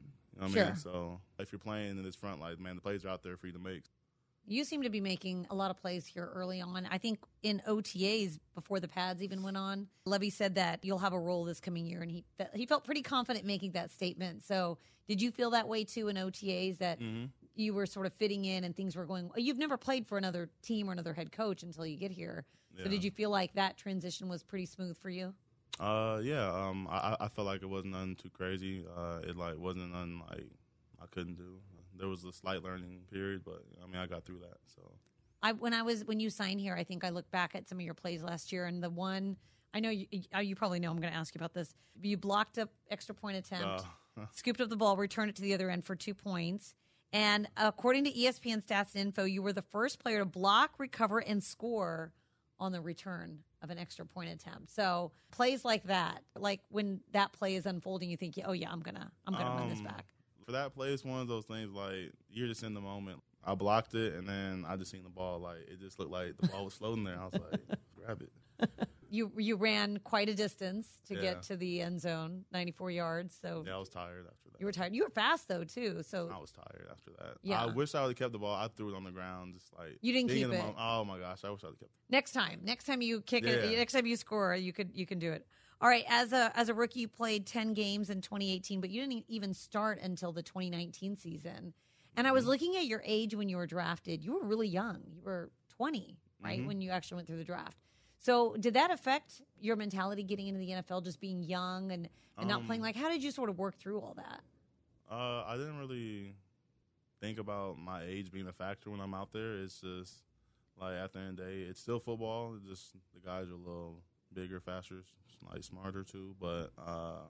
You know what I Sure. mean? So if you're playing in this front, like man, the plays are out there for you to make. You seem to be making a lot of plays here early on. I think in OTAs before the pads even went on, Lovie said that you'll have a role this coming year, and he he felt pretty confident making that statement. So, did you feel that way too in OTAs that Mhm. you were sort of fitting in and things were going. You've never played for another team or another head coach until you get here. So did you feel like that transition was pretty smooth for you? Uh, yeah. Um, I I felt like it wasn't nothing too crazy. Uh, it like wasn't nothing like I couldn't do. There was a slight learning period, but I mean I got through that. So I when I was when you signed here, I think I looked back at some of your plays last year, and the one I know you, you probably know. I'm going to ask you about this. You blocked up extra point attempt, Uh. (laughs) scooped up the ball, returned it to the other end for two points. And according to ESPN stats and info, you were the first player to block, recover, and score on the return of an extra point attempt. So plays like that, like when that play is unfolding, you think, oh yeah, I'm gonna, I'm gonna run this Um, back. For that play, it's one of those things like you're just in the moment. I blocked it, and then I just seen the ball. Like it just looked like the ball was floating there. I was like, (laughs) grab it. You you ran quite a distance to Yeah. get to the end zone, 94 yards. So Yeah, I was tired after that. you were tired. You were fast though too. So I was tired after that. Yeah. I wish I would have kept the ball. I threw it on the ground, just like You didn't keep it. moment. Oh my gosh, I wish I would have kept. it. next time, next time you kick it, next time you score, you could you can do it. All right, as a as a rookie, you played 10 games in 2018, but you didn't even start until the 2019 season. And I was Mm-hmm. looking at your age when you were drafted. You were really young. You were 20, right, Mhm. when you actually went through the draft. So, did that affect your mentality getting into the NFL, just being young and, and not Um, playing? Like, how did you sort of work through all that? Uh, I didn't really think about my age being a factor when I'm out there. It's just like at the end of the day, it's still football. It's just the guys are a little bigger, faster, like smarter too. But uh,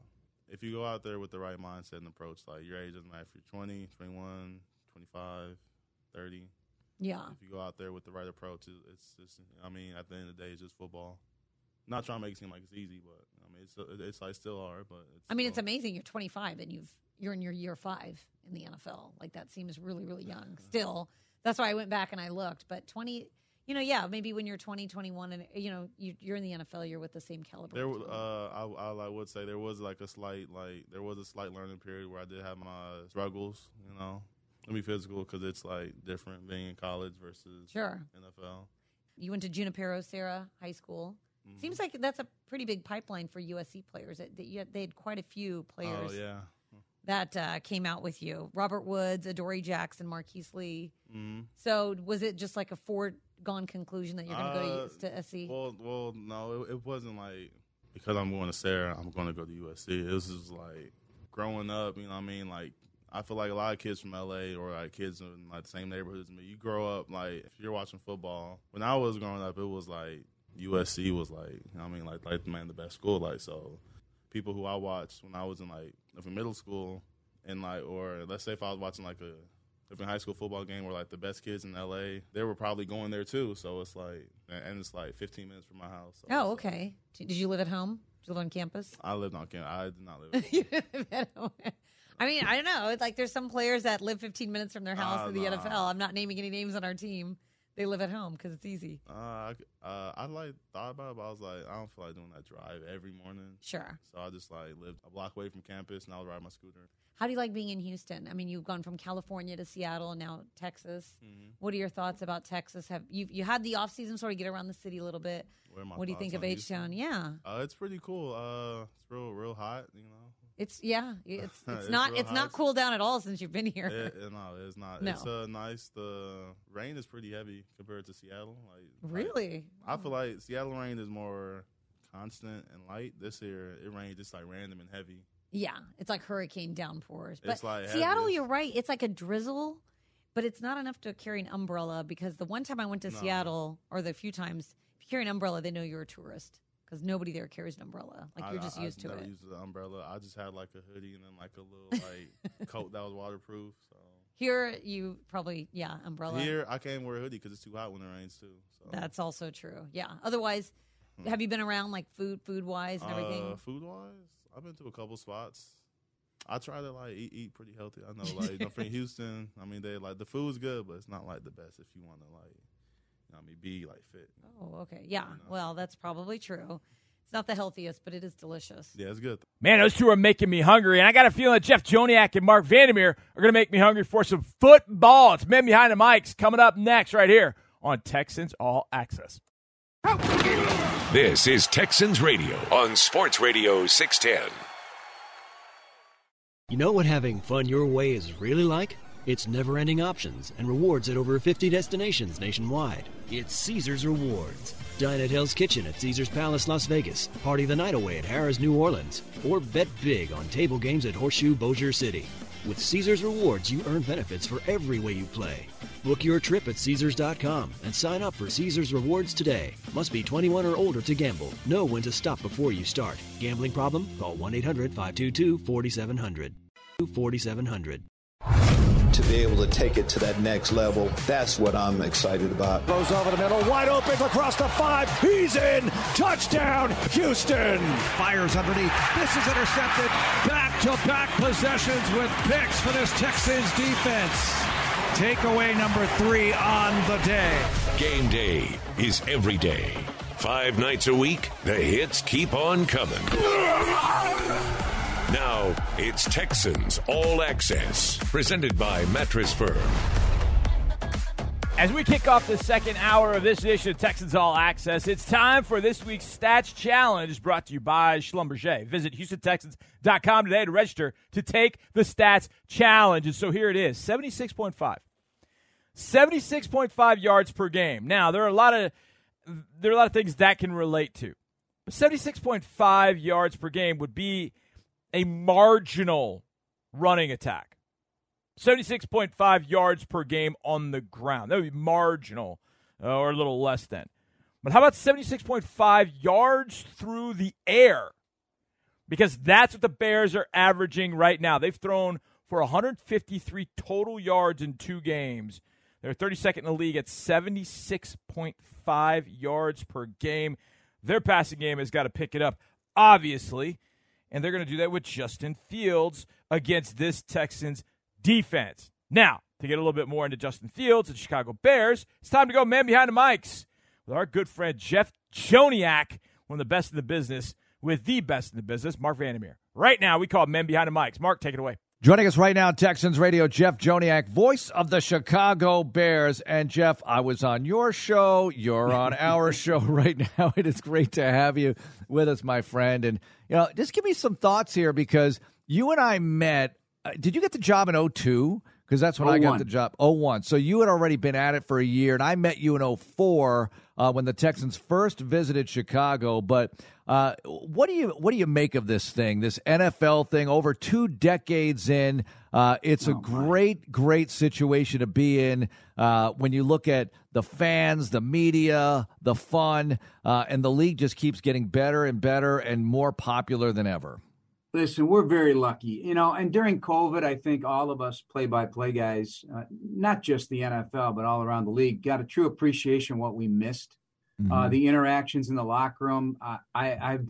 if you go out there with the right mindset and approach, like your age doesn't matter if you're 20, 21, 25, 30. Yeah. If you go out there with the right approach, it- it's just, I mean, at the end of the day, it's just football. Not trying to make it seem like it's easy, but I mean, it's it's like still hard, but it's I mean, it's amazing. You're 25 and you've you're in your year five in the NFL. Like that seems really really young. Still, that's why I went back and I looked. But 20, you know, yeah, maybe when you're 20, 21, and you know you, you're in the NFL, you're with the same caliber. There, of w- people. uh, I, I would say there was like a slight, like there was a slight learning period where I did have my struggles. You know, to be physical because it's like different being in college versus Sure. NFL. you went to Junipero Serra High School. Mm-hmm. Seems like that's a pretty big pipeline for USC players. That that you had- they had quite a few players Oh yeah. that uh, came out with you: Robert Woods, Adoree Jackson, Marquise Lee. Mhm. So was it just like a foregone conclusion that you're going to Uh, go to, to SC? Well, well, no, it, it wasn't like because I'm going to Serra, I'm going to go to USC. It was just like growing up. You know, what I mean, like I feel like a lot of kids from LA or like kids in like the same neighborhoods as me. You grow up like if you're watching football. When I was growing up, it was like USC was like you know what I mean, like like man, the best school. Like so, people who I watched when I was in like in middle school and like or let's say if I was watching like a different high school football game where like the best kids in LA, they were probably going there too. So it's like, and it's like 15 minutes from my house. So oh, okay. Did you live at home? Did you live on campus? I lived on campus. I did not live. (laughs) You live at home. I mean, I don't know. It's like there's some players that live 15 minutes from their house Ah, in the nah. NFL. I'm not naming any names on our team. They live at home because it's easy. Uh, I, uh, I like thought about it, but I was like, I don't feel like doing that drive every morning. Sure. So I just like lived a block away from campus, and I would ride my scooter. How do you like being in Houston? I mean, you've gone from California to Seattle and now Texas. Mm-hmm. What are your thoughts about Texas? Have you you had the off season sort of get around the city a little bit? What are my What do you think of H Town? Yeah, Uh, it's pretty cool. Uh, it's real, real hot. You know. It's yeah, it's (laughs) it's, It's not it's not hot. cooled down at all since you've been here. It, it- no, it's not. No. It's uh, nice. The rain is pretty heavy compared to Seattle. Like Really? I feel like Seattle rain is more constant and light. This year, it rained just like random and heavy. Yeah, it's like hurricane downpours. But It's like Seattle, you're right. It's like a drizzle, but it's not enough to carry an umbrella because the one time I went to No. Seattle, or the few times, if you carry an umbrella, they know you're a tourist because nobody there carries an umbrella. Like I- you're just I, used I to never it. used the umbrella. I just had like a hoodie and then like a little (laughs) like coat that was waterproof. So Here, you probably yeah, umbrella. here, I can't wear a hoodie because it's too hot when it rains too. So That's also true. Yeah. Otherwise, have you been around like food, food wise and everything? Hmm. Uh, food wise, I've been to a couple spots. I try to like eat, eat pretty healthy. I know, (laughs) like, you know, from Houston, I mean, they like the food's good, but it's not like the best if you want to like, you know, what I mean, be like fit. oh, okay. Yeah. Well, that's probably true. It's not the healthiest, but it is delicious. Yeah, it's good. Man, those two are making me hungry, and I got a feeling that Jeff Joniak and Marc Vandermeer are going to make me hungry for some football. It's Men Behind the Mics coming up next right here on Texans All Access. This is Texans Radio on Sports Radio 610. You know what having fun your way is really like? It's never ending options and rewards at over 50 destinations nationwide. It's Caesar's Rewards. Dine at Hell's Kitchen at Caesar's Palace, Las Vegas. Party the night away at Harrah's, New Orleans. Or bet big on table games at Horseshoe, Bossier City. With Caesar's Rewards, you earn benefits for every way you play. Book your trip at Caesars.com and sign up for Caesar's Rewards today. Must be 21 or older to gamble. Know when to stop before you start. Gambling problem? Call 1 800 522 4700. 4700. To be able to take it to that next level, that's what I'm excited about. Goes over the middle, wide open across the five. He's in. Touchdown, Houston. Fires underneath. This is intercepted. Back to back possessions with picks for this Texans defense. Takeaway number three on the day. Game day is every day. Five nights a week, the hits keep on coming. Now, it's Texans All Access, presented by Mattress Firm. As we kick off the second hour of this edition of Texans All Access, it's time for this week's Stats Challenge brought to you by Schlumberger. Visit HoustonTexans.com today to register to take the Stats Challenge. And so here it is 76.5. 76.5 yards per game. Now, there are a lot of there are a lot of things that can relate to. But 76.5 yards per game would be a marginal running attack. 76.5 yards per game on the ground. That would be marginal uh, or a little less than. But how about 76.5 yards through the air? Because that's what the Bears are averaging right now. They've thrown for 153 total yards in two games. They're 32nd in the league at 76.5 yards per game. Their passing game has got to pick it up, obviously and they're going to do that with Justin Fields against this Texans defense. Now, to get a little bit more into Justin Fields and Chicago Bears, it's time to go man behind the mics with our good friend Jeff Joniak, one of the best in the business, with the best in the business, Marc Vandermeer. Right now, we call men behind the mics. Marc, take it away. Joining us right now, Texans Radio, Jeff Joniak, voice of the Chicago Bears. And Jeff, I was on your show. You're on our (laughs) show right now. It is great to have you with us, my friend. And, you know, just give me some thoughts here because you and I met. Uh, did you get the job in 02? Because that's when I got the job. 01. So you had already been at it for a year, and I met you in 04 uh, when the Texans first visited Chicago. But uh, what do you what do you make of this thing, this NFL thing? Over two decades in, uh, it's oh, a great, my. great situation to be in uh, when you look at the fans, the media, the fun, uh, and the league just keeps getting better and better and more popular than ever. Listen, we're very lucky, you know. And during COVID, I think all of us play-by-play guys, uh, not just the NFL, but all around the league, got a true appreciation what we missed. Uh, mm-hmm. Uh, the interactions in the locker room. Uh, I, I've.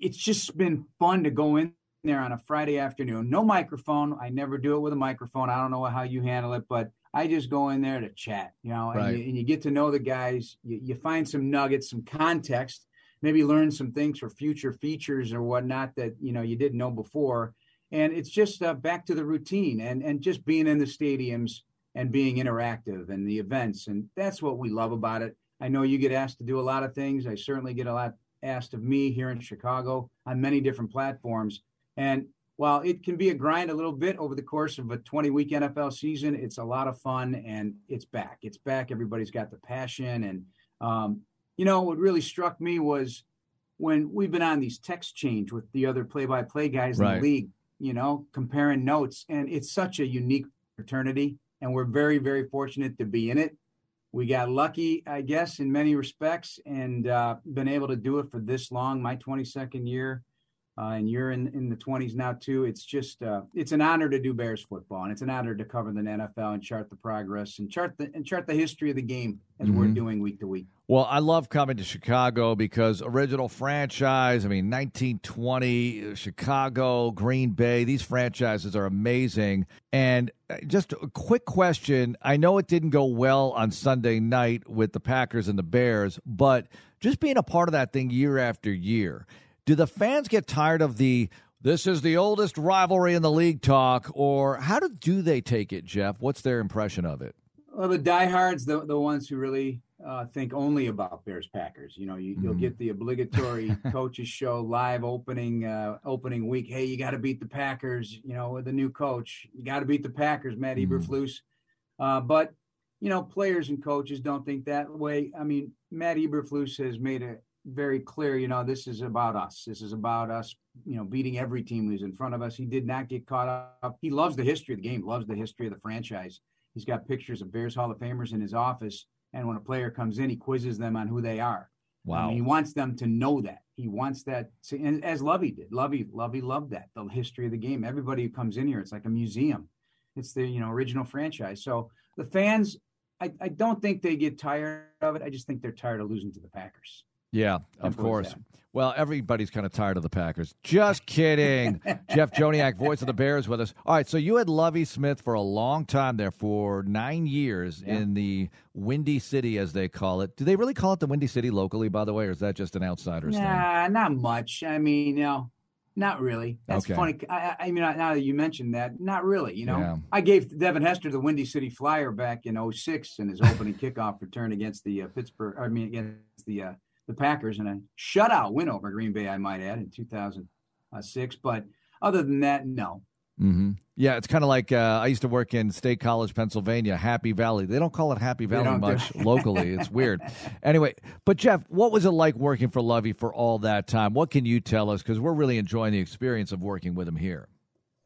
It's just been fun to go in there on a Friday afternoon. No microphone. I never do it with a microphone. I don't know how you handle it, but I just go in there to chat. You know, right. and, you, and, you, get to know the guys. You, you find some nuggets, some context maybe learn some things for future features or whatnot that you know you didn't know before. And it's just uh, back to the routine and and just being in the stadiums and being interactive and the events. And that's what we love about it. I know you get asked to do a lot of things. I certainly get a lot asked of me here in chicago on many different platforms. And while it can be a grind a little bit over the course of a 20 week nfl season it's a lot of fun and it's back. It's back. Everybody's got the passion and um, you know, what really struck me was when we've been on these text change with the other play-by-play guys right. in the league, you know, comparing notes, and it's such a unique fraternity, and we're very, very fortunate to be in it. We got lucky, I guess, in many respects, and uh, been able to do it for this long. My 22nd year, uh, and you're in, in the 20s now too. It's just uh, it's an honor to do Bears football, and it's an honor to cover the NFL and chart the progress and chart the and chart the history of the game as mm-hmm. we're doing week to week. Well, I love coming to Chicago because original franchise. I mean, 1920 Chicago, Green Bay. These franchises are amazing. And uh, just a quick question: I know it didn't go well on Sunday night with the Packers and the Bears, but just being a part of that thing year after year do the fans get tired of the this is the oldest rivalry in the league talk, or how do, do they take it, Jeff? What's their impression of it? Well, the diehards, the the ones who really uh, think only about Bears Packers. You know, you, will Mm-hmm. get the obligatory (laughs) coaches show live opening uh, opening week. Hey, you got to beat the Packers. You know, with the new coach, you got to beat the Packers. Matt Mm-hmm. Eberflus. Uh, but you know, players and coaches don't think that way. I mean, Matt Eberflus has made it very clear. You know, this is about us. This is about us. You know, beating every team who's in front of us. He did not get caught up. He loves the history of the game. Loves the history of the franchise. He's got pictures of Bears Hall of Famers in his office. And when a player comes in, he quizzes them on who they are. I Wow. mean, he wants them to know that. He wants that, to, and as Lovie did. Lovie, Lovie loved that. The history of the game. Everybody who comes in here, it's like a museum. It's the you know original franchise. So the fans, I, I don't think they get tired of it. I just think they're tired of losing to the Packers. Yeah, of Simple course. Well, everybody's kind of tired of the Packers. Just kidding. (laughs) Jeff Joniak, voice of the Bears, with us. All right, so you had Lovie Smith for a long time there, for nine years Yeah. in the Windy City, as they call it. Do they really call it the Windy City locally, by the way, or is that just an outsider's thing? Nah, not much. I mean, you know, not really. That's Okay. funny. I, I I mean, now that you mentioned that, not really. You know, Yeah. I gave Devin Hester the Windy City Flyer back in 06 in his opening kickoff return against the uh, Pittsburgh. I mean, against the uh, the Packers and a shutout win over Green Bay, I might add, in 2006. But other than that, no. hmm Yeah, it's kind of like uh, I used to work in State College, Pennsylvania, Happy Valley. They don't call it Happy Valley much locally. It's (laughs) weird. Anyway, but Jeff, what was it like working for Lovie for all that time? What can you tell us? Because we're really enjoying the experience of working with him here.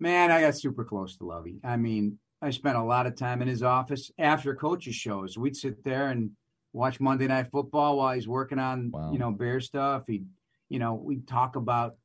Man, I got super close to Lovie. I mean, I spent a lot of time in his office after coaches shows. We'd sit there and watch Monday Night Football while he's working on, you know, Bear stuff. He'd, you know, we'd talk about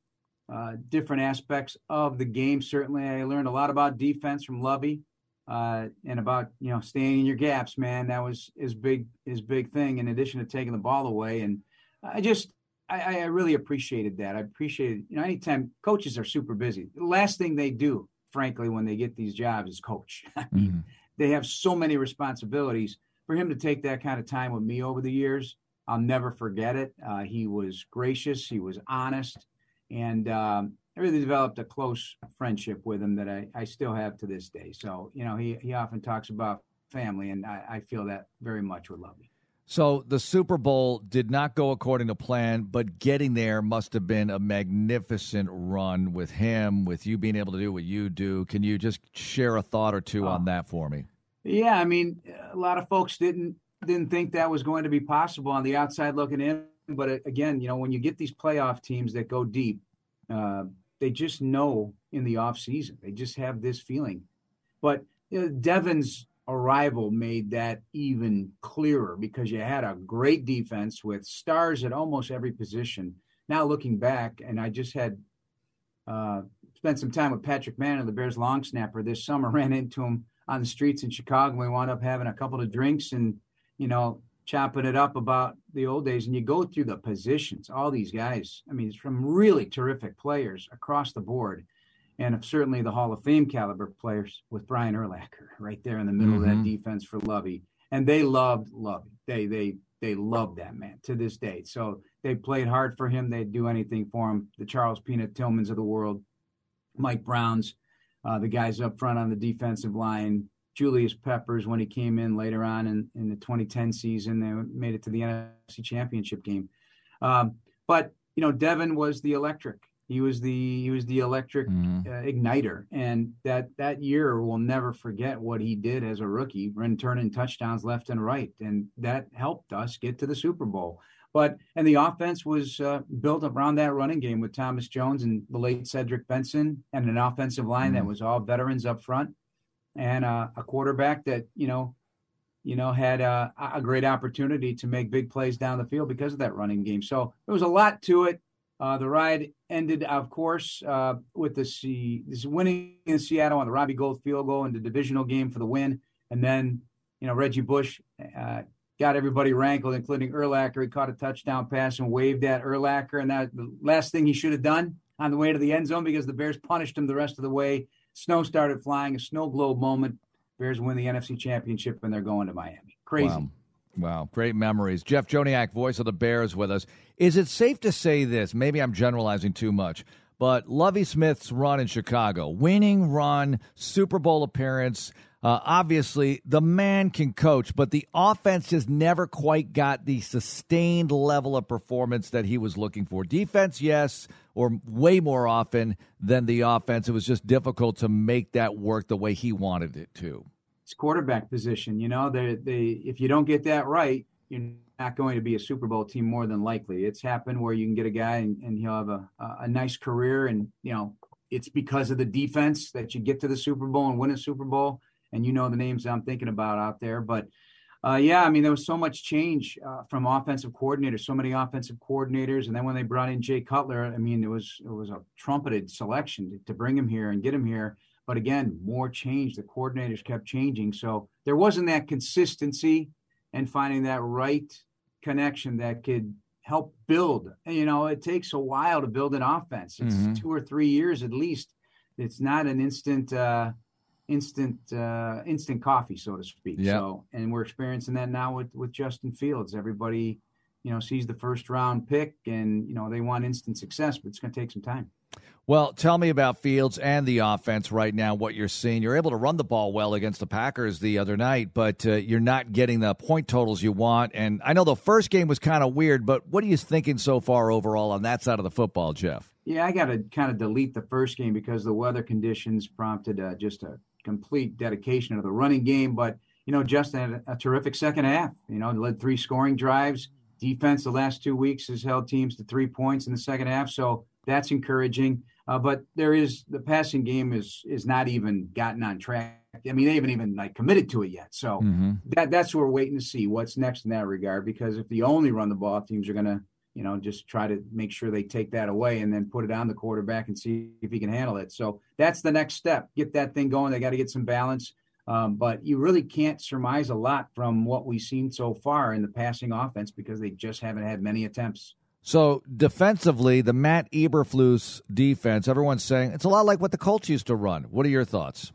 uh, different aspects of the game. Certainly, I learned a lot about defense from Lovie uh, and about you know staying in your gaps. Man, that was his big his big thing. In addition to taking the ball away, and I just I, I really appreciated that. I appreciated you know anytime coaches are super busy. The last thing they do, frankly, when they get these jobs is coach. (laughs) I mean, they have so many responsibilities. For him to take that kind of time with me over the years, I'll never forget it. Uh, he was gracious, he was honest, and um, I really developed a close friendship with him that I, I still have to this day. So, you know, he, he often talks about family, and I, I feel that very much with Lovie. So the Super Bowl did not go according to plan, but getting there must have been a magnificent run with him, with you being able to do what you do. Can you just share a thought or two on that for me? Yeah, I mean, a lot of folks didn't didn't think that was going to be possible on the outside looking in. But again, you know, when you get these playoff teams that go deep, uh, they just know in the off season. They just have this feeling. But you know, Devin's arrival made that even clearer because you had a great defense with stars at almost every position. Now looking back, and I just had uh, spent some time with Patrick Mannelly, the Bears long snapper, this summer. (laughs) Ran into him on the streets in Chicago. We wound up having a couple of drinks and, you know, chopping it up about the old days. And you go through the positions, all these guys. I mean, it's from really terrific players across the board. And certainly the Hall of Fame caliber players with Brian Urlacher right there in the middle of Mhm. that defense for Lovie. And they loved Lovie. They they they loved that man to this day. So they played hard for him. They'd do anything for him. The Charles Peanut Tillmans of the world, Mike Browns, uh, the guys up front on the defensive line, Julius Peppers when he came in later on in, in the 2010 season, they made it to the NFC Championship game. Um, but you know, Devin was the electric. He was the he was the electric uh, igniter, and that that year we'll never forget what he did as a rookie, run turning touchdowns left and right, and that helped us get to the Super Bowl. But and the offense was uh, built around that running game with Thomas Jones and the late Cedric Benson, and an offensive line that was all veterans up front, and uh, a quarterback that you know, you know, had uh, a a great opportunity to make big plays down the field because of that running game. So there was a lot to it. Uh, the ride ended, of course, uh, with the C- this winning in Seattle on the Robbie Gould field goal in the divisional game for the win, and then you know Reggie Bush uh, got everybody rankled, including Urlacher. He caught a touchdown pass and waved at Urlacher, and that the last thing he should have done on the way to the end zone because the Bears punished him the rest of the way. Snow started flying, a snow globe moment. Bears win the NFC Championship, and they're going to Miami. Crazy. Wow. Wow, great memories. Jeff Joniak, voice of the Bears, with us. Is it safe to say this? Maybe I'm generalizing too much, but Lovie Smith's run in Chicago, winning run, Super Bowl appearance. Uh, obviously, the man can coach, but the offense just never quite got the sustained level of performance that he was looking for. Defense, yes, or way more often than the offense. It was just difficult to make that work the way he wanted it to. It's quarterback position. You know, they, they if you don't get that right, you're not going to be a Super Bowl team more than likely. It's happened where you can get a guy and, and he'll have a, a nice career, and you know it's because of the defense that you get to the Super Bowl and win a Super Bowl and you know the names I'm thinking about out there. But uh, yeah, I mean, there was so much change uh, from offensive coordinators, so many offensive coordinators, and then when they brought in Jay Cutler, I mean, it was it was a trumpeted selection to, to bring him here and get him here. But again, more change. The coordinators kept changing, so there wasn't that consistency and finding that right connection that could help build. You know, it takes a while to build an offense. It's mm-hmm. two or three years at least. It's not an instant. Uh, instant uh, instant coffee, so to speak. Yep. So, and we're experiencing that now with with Justin Fields. Everybody, you know, sees the first round pick, and you know they want instant success, but it's going to take some time. Well, tell me about Fields and the offense right now. What you're seeing, you're able to run the ball well against the Packers the other night, but uh, you're not getting the point totals you want. And I know the first game was kind of weird, but what are you thinking so far overall on that side of the football, Jeff? Yeah, I got to kind of delete the first game because the weather conditions prompted uh, just a complete dedication to the running game. But you know, Justin had a, terrific second half. You know, led three scoring drives. Defense the last two weeks has held teams to three points in the second half, so that's encouraging. Uh, but there is the passing game is is not even gotten on track. I mean, they haven't even like committed to it yet. So mm-hmm. that that's what we're waiting to see what's next in that regard. Because if they only run the ball, teams are going to you know, just try to make sure they take that away and then put it on the quarterback and see if he can handle it. So that's the next step. Get that thing going. They got to get some balance. Um, but you really can't surmise a lot from what we've seen so far in the passing offense because they just haven't had many attempts. So defensively, the Matt Eberflus defense, everyone's saying it's a lot like what the Colts used to run. What are your thoughts?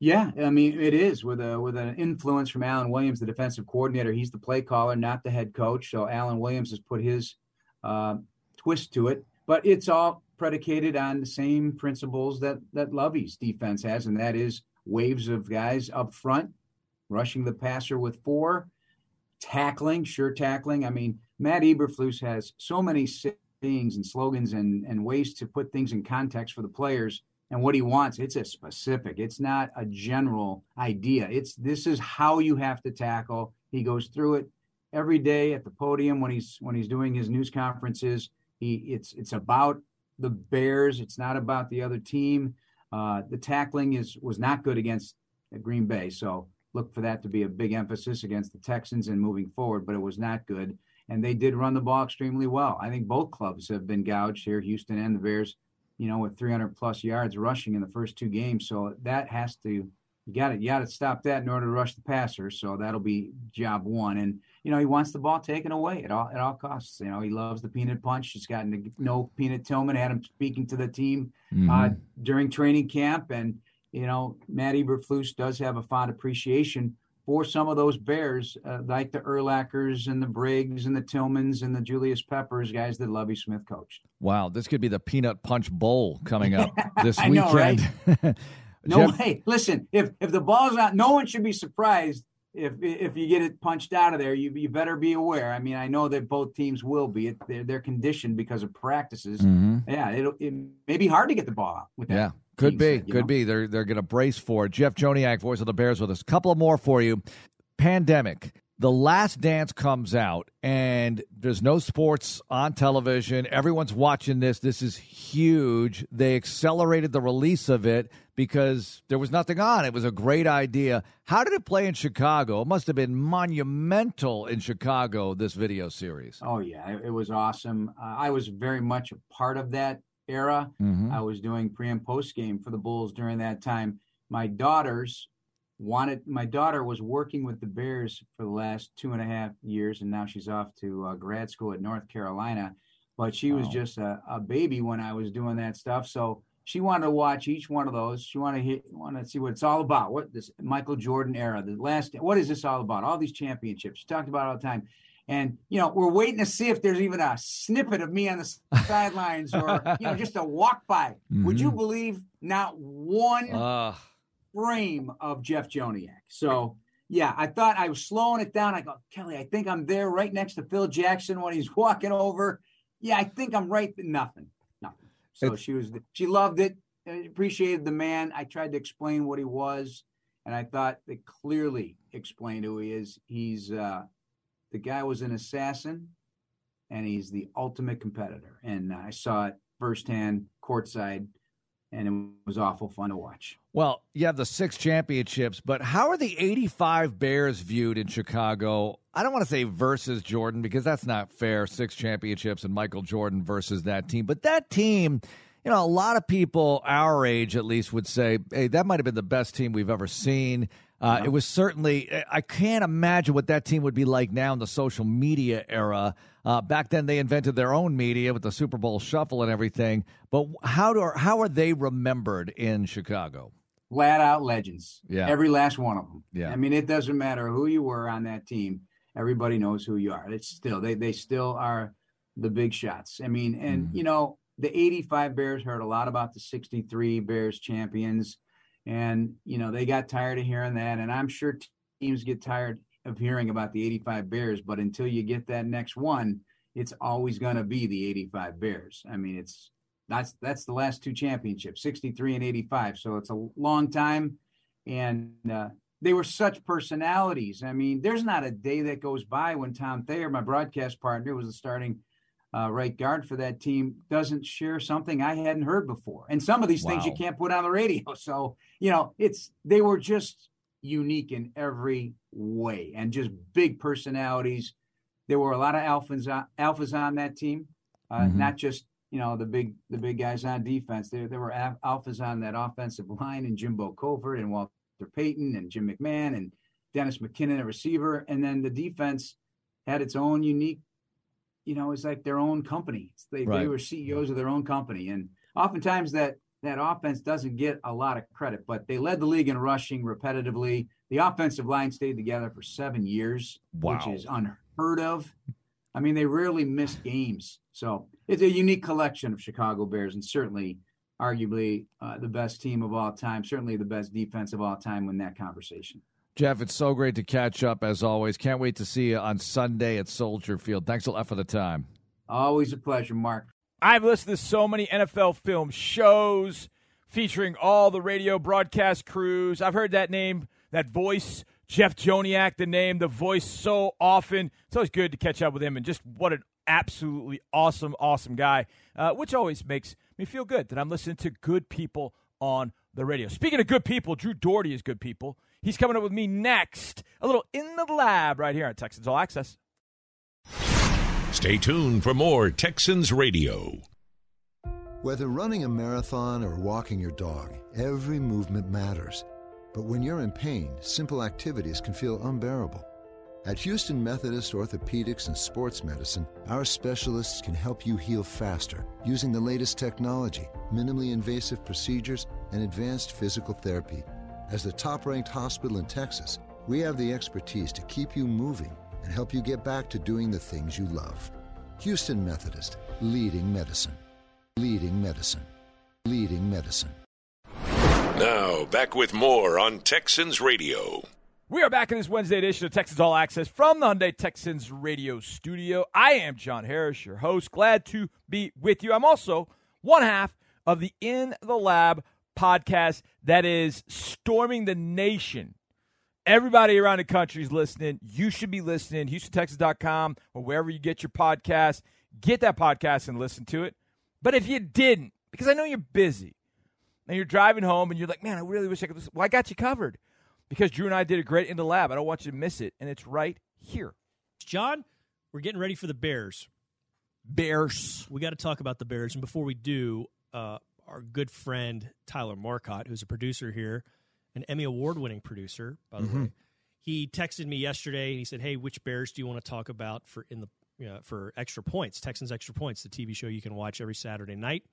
Yeah, I mean it is with a with an influence from Alan Williams, the defensive coordinator. He's the play caller, not the head coach. So Alan Williams has put his uh, twist to it, but it's all predicated on the same principles that that Lovie's defense has, and that is waves of guys up front, rushing the passer with four, tackling, sure tackling. I mean, Matt Eberflus has so many sayings and slogans and and ways to put things in context for the players and what he wants. It's a specific. It's not a general idea. It's this is how you have to tackle. He goes through it every day at the podium when he's when he's doing his news conferences. He it's it's about the Bears. It's not about the other team. Uh, the tackling is was not good against Green Bay, so look for that to be a big emphasis against the Texans and moving forward. But it was not good, and they did run the ball extremely well. I think both clubs have been gouged here, Houston and the Bears. You know, with 300 plus yards rushing in the first two games, so that has to you got to you got to stop that in order to rush the passer. So that'll be job one. And you know he wants the ball taken away at all at all costs. You know he loves the peanut punch. He's gotten to know Peanut Tillman. Had him speaking to the team mm-hmm. uh, during training camp, and you know Matt Eberflus does have a fond appreciation for some of those Bears, uh, like the Urlachers and the Briggs and the Tillmans and the Julius Peppers, guys that Lovie Smith coached. Wow, this could be the Peanut Punch Bowl coming up (laughs) this weekend. Know, right? (laughs) No Jeff- way. Listen, if if the ball's out, no one should be surprised if if you get it punched out of there. You you better be aware. I mean, I know that both teams will be. They're, they're conditioned because of practices. Mm-hmm. Yeah, it it may be hard to get the ball out with that. Yeah. Could be, could know? be. They're they're going to brace for it. Jeff Joniak, voice of the Bears, with us. A couple more for you. Pandemic. The Last Dance comes out, and there's no sports on television. Everyone's watching this. This is huge. They accelerated the release of it because there was nothing on. It was a great idea. How did it play in Chicago? It must have been monumental in Chicago, this video series. Oh, yeah. It, was awesome. Uh, I was very much a part of that era. Mm-hmm. I was doing pre and post game for the Bulls during that time. My daughters wanted my daughter was working with the bears for the last two and a half years and now she's off to uh, grad school at north carolina. But she was just a, a, baby when i was doing that stuff. So she wanted to watch each one of those. She wanted to hit, wanted to see what it's all about. What this michael jordan era the last what is this all about? All these championships. She talked about all the time. And you know, we're waiting to see if there's even a snippet of me on the (laughs) sidelines, or you know, just a walk by. Mm-hmm. Would you believe not one uh. Frame of Jeff Joniak? So yeah, I thought I was slowing it down. I go, Kelly, I think I'm there right next to Phil Jackson when he's (laughs) walking over. Yeah, I think I'm right. Nothing, nothing. So it's, she was, she loved it, appreciated the man. I tried to explain what he was, and I thought they clearly explained who he is. He's uh, the guy was an assassin, and he's the ultimate competitor. And I saw it firsthand, courtside and it was awful fun to watch. Well, you have the six championships, but how are the 85 Bears viewed in Chicago? I don't want to say versus Jordan because that's not fair. Six championships and Michael Jordan versus that team. But that team, you know, a lot of people our age at least would say, hey, that might have been the best team we've ever seen. Uh, It was certainly, I can't imagine what that team would be like now in the social media era. Uh, back then, they invented their own media with the Super Bowl shuffle and everything. But how, do, how are they remembered in Chicago? Flat out legends. Yeah. Every last one of them. Yeah. I mean, it doesn't matter who you were on that team. Everybody knows who you are. It's still, they, they still are the big shots. I mean, and, mm. you know, the 85 Bears heard a lot about the 63 Bears champions and, you know, they got tired of hearing that. And I'm sure teams get tired of hearing about the 85 Bears, but until you get that next one, it's always going to be the 85 Bears. I mean, it's that's that's the last two championships, 63 and 85. So it's a long time and uh, they were such personalities. I mean, there's not a day that goes by when Tom Thayer, my broadcast partner, was the starting uh, right guard for that team doesn't share something I hadn't heard before. And some of these wow. things you can't put on the radio. (laughs) So, you know, it's they were just unique in every way and just big personalities. There were a lot of alphas on, alphas on that team, uh, mm-hmm. not just you know the big the big guys on defense. There there were alphas on that offensive line and Jimbo Covert and Walter Payton and Jim McMahon and Dennis McKinnon, a receiver, and then the defense had its own unique you know, it's like their own company. They, right. they were CEOs of their own company. And oftentimes that that offense doesn't get a lot of credit, but they led the league in rushing repetitively. The offensive line stayed together for seven years, wow. which is unheard of. I mean, they rarely missed games. So it's a unique collection of Chicago Bears, and certainly, arguably, uh, the best team of all time. Certainly, the best defense of all time. When that conversation. Jeff, it's so great to catch up as always. Can't wait to see you on Sunday at Soldier Field. Thanks a lot for the time. Always a pleasure, Marc. I've listened to so many NFL film shows featuring all the radio broadcast crews. I've heard that name, that voice, Jeff Joniak, the name, the voice so often. It's always good to catch up with him and just what an absolutely awesome, awesome guy, uh, which always makes me feel good that I'm listening to good people on the radio. Speaking of good people, Drew Dougherty is good people. He's coming up with me next. A little in the lab right here on Texans All Access. Stay tuned for more Texans Radio. Whether running a marathon or walking your dog, every movement matters. But when you're in pain, simple activities can feel unbearable. At Houston Methodist Orthopedics and Sports Medicine, our specialists can help you heal faster using the latest technology, minimally invasive procedures, and advanced physical therapy as the top ranked hospital in Texas, we have the expertise to keep you moving and help you get back to doing the things you love. Houston Methodist, leading medicine. Leading medicine. Leading medicine. Now, back with more on Texans Radio. We are back in this Wednesday edition of Texans All Access from the Hyundai Texans Radio studio. I am John Harris, your host. Glad to be with you. I'm also one half of the In the Lab podcast that is storming the nation. Everybody around the country is listening. You should be listening. HoustonTexans.com or wherever you get your podcast. Get that podcast and listen to it. But if you didn't, because I know you're busy and you're driving home and you're like, man, I really wish I could listen. Well, I got you covered because Drew and I did a great in the lab. I don't want you to miss it. And it's right here. John, we're getting ready for the Bears. Bears. We got to talk about the Bears. And before we do, uh, our good friend Tyler Marcotte, who's a producer here, an Emmy Award winning producer, by the mm-hmm. way. He texted me yesterday and he said, Hey, which Bears do you want to talk about for in the you know, for extra points, Texans Extra Points, the TV show you can watch every Saturday night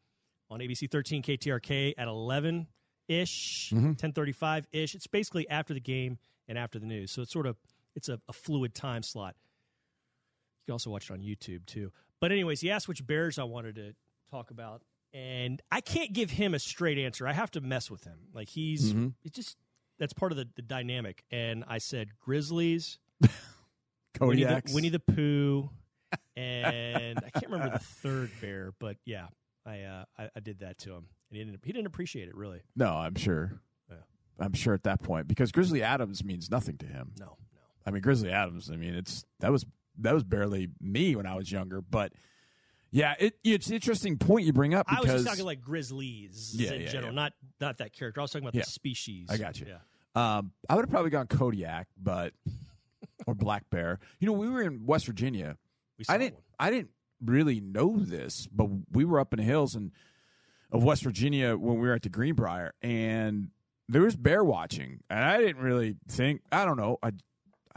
on ABC 13 KTRK at 11 ish, mm-hmm. 1035 ish. It's basically after the game and after the news. So it's sort of it's a, a fluid time slot. You can also watch it on YouTube too. But anyways, he asked which Bears I wanted to talk about, and I can't give him a straight answer. I have to mess with him. Like he's Mhm. it's just that's part of the, the dynamic. And I said Grizzlies, (laughs) Winnie the, Winnie the Pooh, (laughs) and I can't remember the third bear, but yeah, I uh, I, I did that to him, and he didn't he didn't appreciate it really. No, I'm sure. I'm sure at that point because Grizzly Adams means nothing to him. No, no. I mean Grizzly Adams. I mean it's that was that was barely me when I was younger, but yeah, it, it's an interesting point you bring up I was just talking like Grizzlies Yeah, in yeah, general, yeah. not not that character. I was talking about the species. I got you. Yeah. Um, I would have probably gone Kodiak, but or Black Bear. You know, we were in West Virginia. saw I didn't. I didn't really know this, but we were up in the hills and of West Virginia when we were at the Greenbrier, and there was bear watching, and I didn't really think. I don't know. I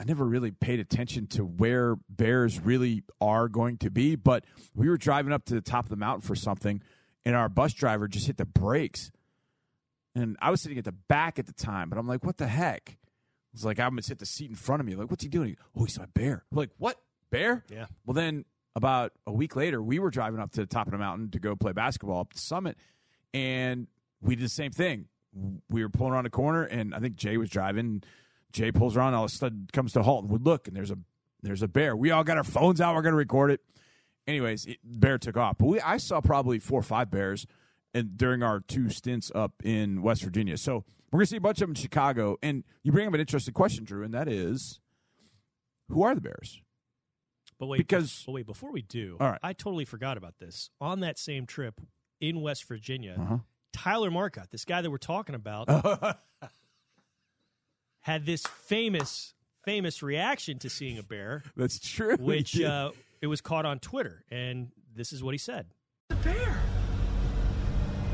I never really paid attention to where bears really are going to be, but we were driving up to the top of the mountain for something, and our bus driver just hit the brakes. And I was sitting at the back at the time, but I'm like, what the heck? It's like I'm gonna sit the seat in front of me. Like, what's he doing? Oh, he saw a bear. Like, what? Bear? Yeah. Well, then about a week later, we were driving up to the top of the mountain to go play basketball up the summit, and we did the same thing. We were pulling around a corner, and I think Jay was driving. Jay pulls around, all of a sudden comes to a halt, and we look, and there's a there's a bear. We all got our phones out. We're gonna record it. Anyways, it, bear took off, but we I saw probably four or five bears, and during our two stints up in West Virginia. So we're gonna see a bunch of them in Chicago. And you bring up an interesting question, Drew, and that is, who are the Bears? But wait, Because- but wait, before we do, All right. I totally forgot about this. On that same trip in West Virginia, Uh-huh. Tyler Marcotte, this guy that we're talking about, (laughs) had this famous, famous reaction to seeing a bear. (laughs) That's true. Which uh, it was caught on Twitter, and this is what he said. "The bear."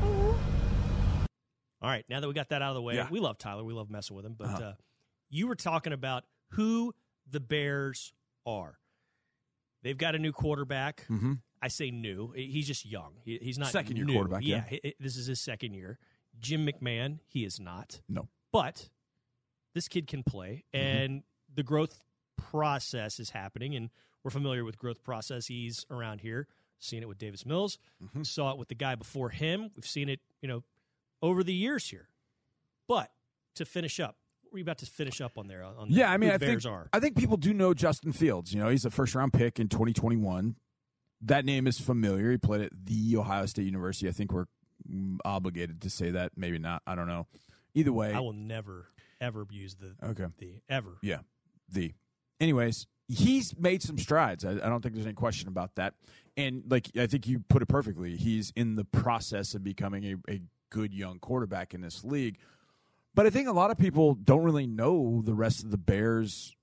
Oh. All right, now that we got that out of the way, Yeah. we love Tyler. We love messing with him. But Uh-huh. uh, you were talking about who the Bears are. They've got a new quarterback. Mhm. I say new. He's just young. He, he's not Second-year new. quarterback, yeah. he- he- this is his second year. Jim McMahon, he is not. No. But this kid can play, Mm-hmm. and the growth process is happening, and we're familiar with growth processes around here. Seen it with Davis Mills. Mm-hmm. Saw it with the guy before him. We've seen it, you know, over the years here. But to finish up, what were you about to finish up on there? On Yeah, I mean, I think are. I think people do know Justin Fields. You know, he's a first round pick in 2021. That name is familiar. He played at the Ohio State University. I think we're mm, obligated to say that. Maybe not. I don't know. Either way, I will never ever use the Okay. the ever. Yeah, the. Anyways, he's made some strides. I, I don't think there's any question about that. And like I think you put it perfectly, he's in the process of becoming a, a good young quarterback in this league. But I think a lot of people don't really know the rest of the Bears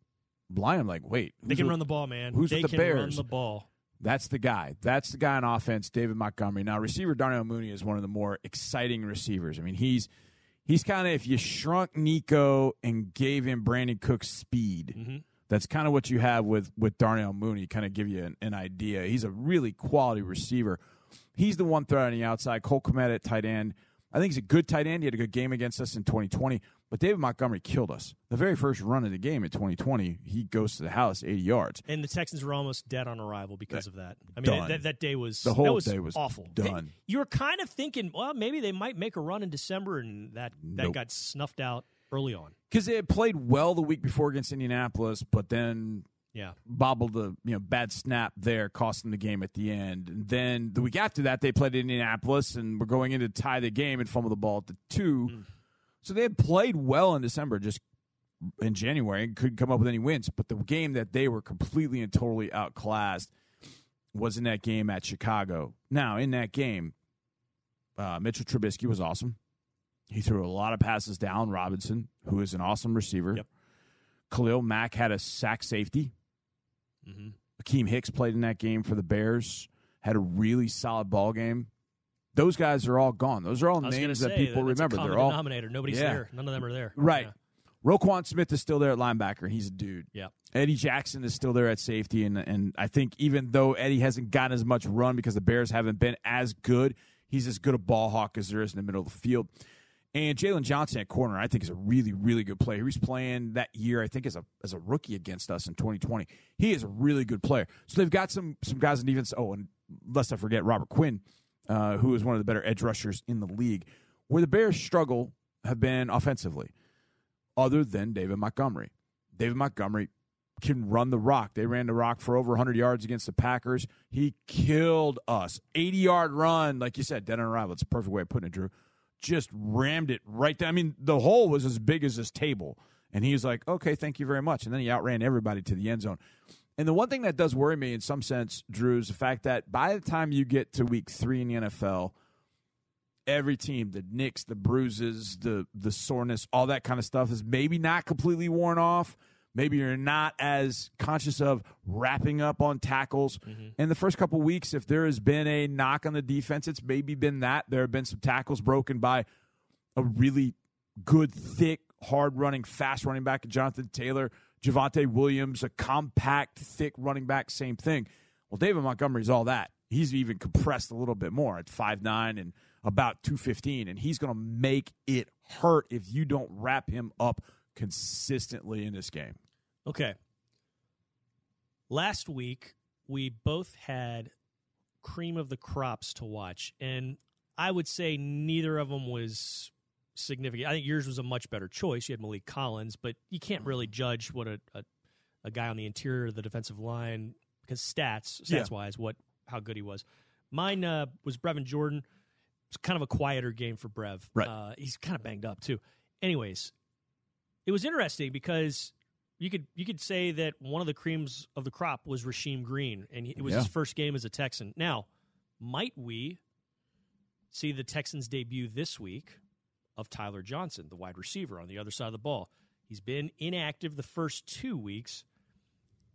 line. I'm like, wait, They can with- run the ball, man. Who's they with the can Bears? run the ball. That's the guy. That's the guy on offense, David Montgomery. Now, receiver Darnell Mooney is one of the more exciting receivers. I mean, he's he's kind of if you shrunk Nico and gave him Brandin Cooks' speed, Mm-hmm. that's kind of what you have with with Darnell Mooney. Kind of give you an, an idea. He's a really quality receiver. He's the one threat on the outside. Cole Kmet at tight end. I think he's a good tight end. He had a good game against us in 2020, but David Montgomery killed us. The very first run of the game in 2020, he goes to the house 80 yards. And the Texans were almost dead on arrival because of that. I mean, that, that day was The whole that was day was awful. done. You were kind of thinking, well, maybe they might make a run in December, and that that Nope. got snuffed out early on. because they had played well the week before against Indianapolis, but then Yeah. bobbled the you know bad snap there, cost them the game at the end. And then the week after that, they played Indianapolis and were going in to tie the game and fumble the ball at the two. Mm. So they had played well in December, just in January, and couldn't come up with any wins. But the game that they were completely and totally outclassed was in that game at Chicago. Now, in that game, uh, Mitchell Trubisky was awesome. He threw a lot of passes down. Robinson, who is an awesome receiver. Khalil Mack had a sack safety. Mm-hmm. Akiem Hicks played in that game for the Bears. Had a really solid ball game. Those guys are all gone. Those are all names gonna that say, people that's a remember. They're all denominator. Nobody's Yeah. there. None of them are there. Right. Yeah. Roquan Smith is still there at linebacker, he's a dude. Yeah. Eddie Jackson is still there at safety, and and I think even though Eddie hasn't gotten as much run because the Bears haven't been as good, he's as good a ball hawk as there is in the middle of the field. And Jaylon Johnson at corner, I think, is a really, really good player. He was playing that year, I think, as a as a rookie against us in 2020. He is a really good player. So they've got some some guys in defense. Oh, and lest I forget, Robert Quinn, uh, who is one of the better edge rushers in the league. Where the Bears struggle have been offensively, other than David Montgomery. David Montgomery can run the rock. They ran the rock for over 100 yards against the Packers. He killed us. 80 yard run, like you said, dead on arrival. It's a perfect way of putting it, Drew just rammed it right down. I mean, the hole was as big as this table. And he was like, okay, thank you very much. And then he outran everybody to the end zone. And the one thing that does worry me in some sense, Drew, is the fact that by the time you get to week three in the NFL, every team, the nicks, the bruises, the the soreness, all that kind of stuff is maybe not completely worn off. Maybe you're not as conscious of wrapping up on tackles. Mm-hmm. In the first couple weeks, if there has been a knock on the defense, it's maybe been that. There have been some tackles broken by a really good, thick, hard running, fast running back, Jonathan Taylor, Javonte Williams, a compact, thick running back, same thing. Well, David Montgomery's all that. He's even compressed a little bit more at five nine and about 215, and he's going to make it hurt if you don't wrap him up consistently in this game. Okay. Last week, we both had cream of the crops to watch, and I would say neither of them was significant. I think yours was a much better choice. You had Maliek Collins, but you can't really judge what a, a, a guy on the interior of the defensive line because stats, stats yeah. wise, what how good he was. Mine uh, was Brevin Jordan. It's kind of a quieter game for Brev. Right. Uh, he's kind of banged up too. Anyways, it was interesting because you could you could say that one of the creams of the crop was Rasheem Green, and it was yeah. his first game as a Texan. Now, might we see the Texans debut this week of Tyler Johnson, the wide receiver on the other side of the ball? He's been inactive the first two weeks,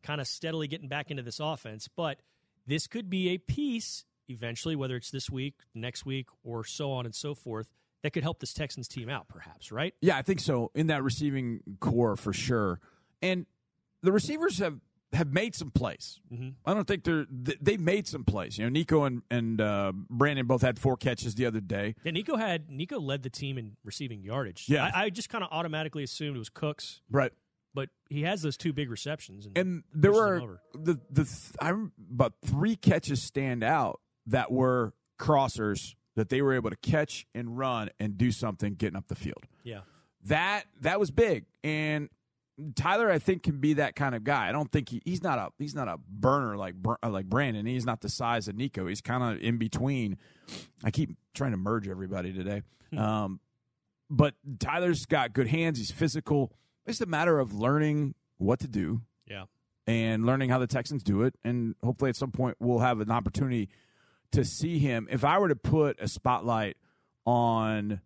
kind of steadily getting back into this offense, but this could be a piece eventually, whether it's this week, next week, or so on and so forth, that could help this Texans team out, perhaps, right? Yeah, I think so. In that receiving core for sure. And the receivers have have made some plays. Mm-hmm. I don't think they're they've made some plays. You know, Nico and and uh, Brandin both had four catches the other day. Yeah, Nico had Nico led the team in receiving yardage. Yeah, I, I just kind of automatically assumed it was Cooks. Right. But he has those two big receptions, and, and there were the the I about three catches stand out that were crossers that they were able to catch and run and do something getting up the field. Yeah. That that was big. And Tyler, I think, can be that kind of guy. I don't think he, he's not a he's not a burner like like Brandin. He's not the size of Nico. He's kind of in between. I keep trying to merge everybody today, hmm. um, but Tyler's got good hands. He's physical. It's a matter of learning what to do. Yeah, and learning how the Texans do it, and hopefully at some point we'll have an opportunity to see him. If I were to put a spotlight on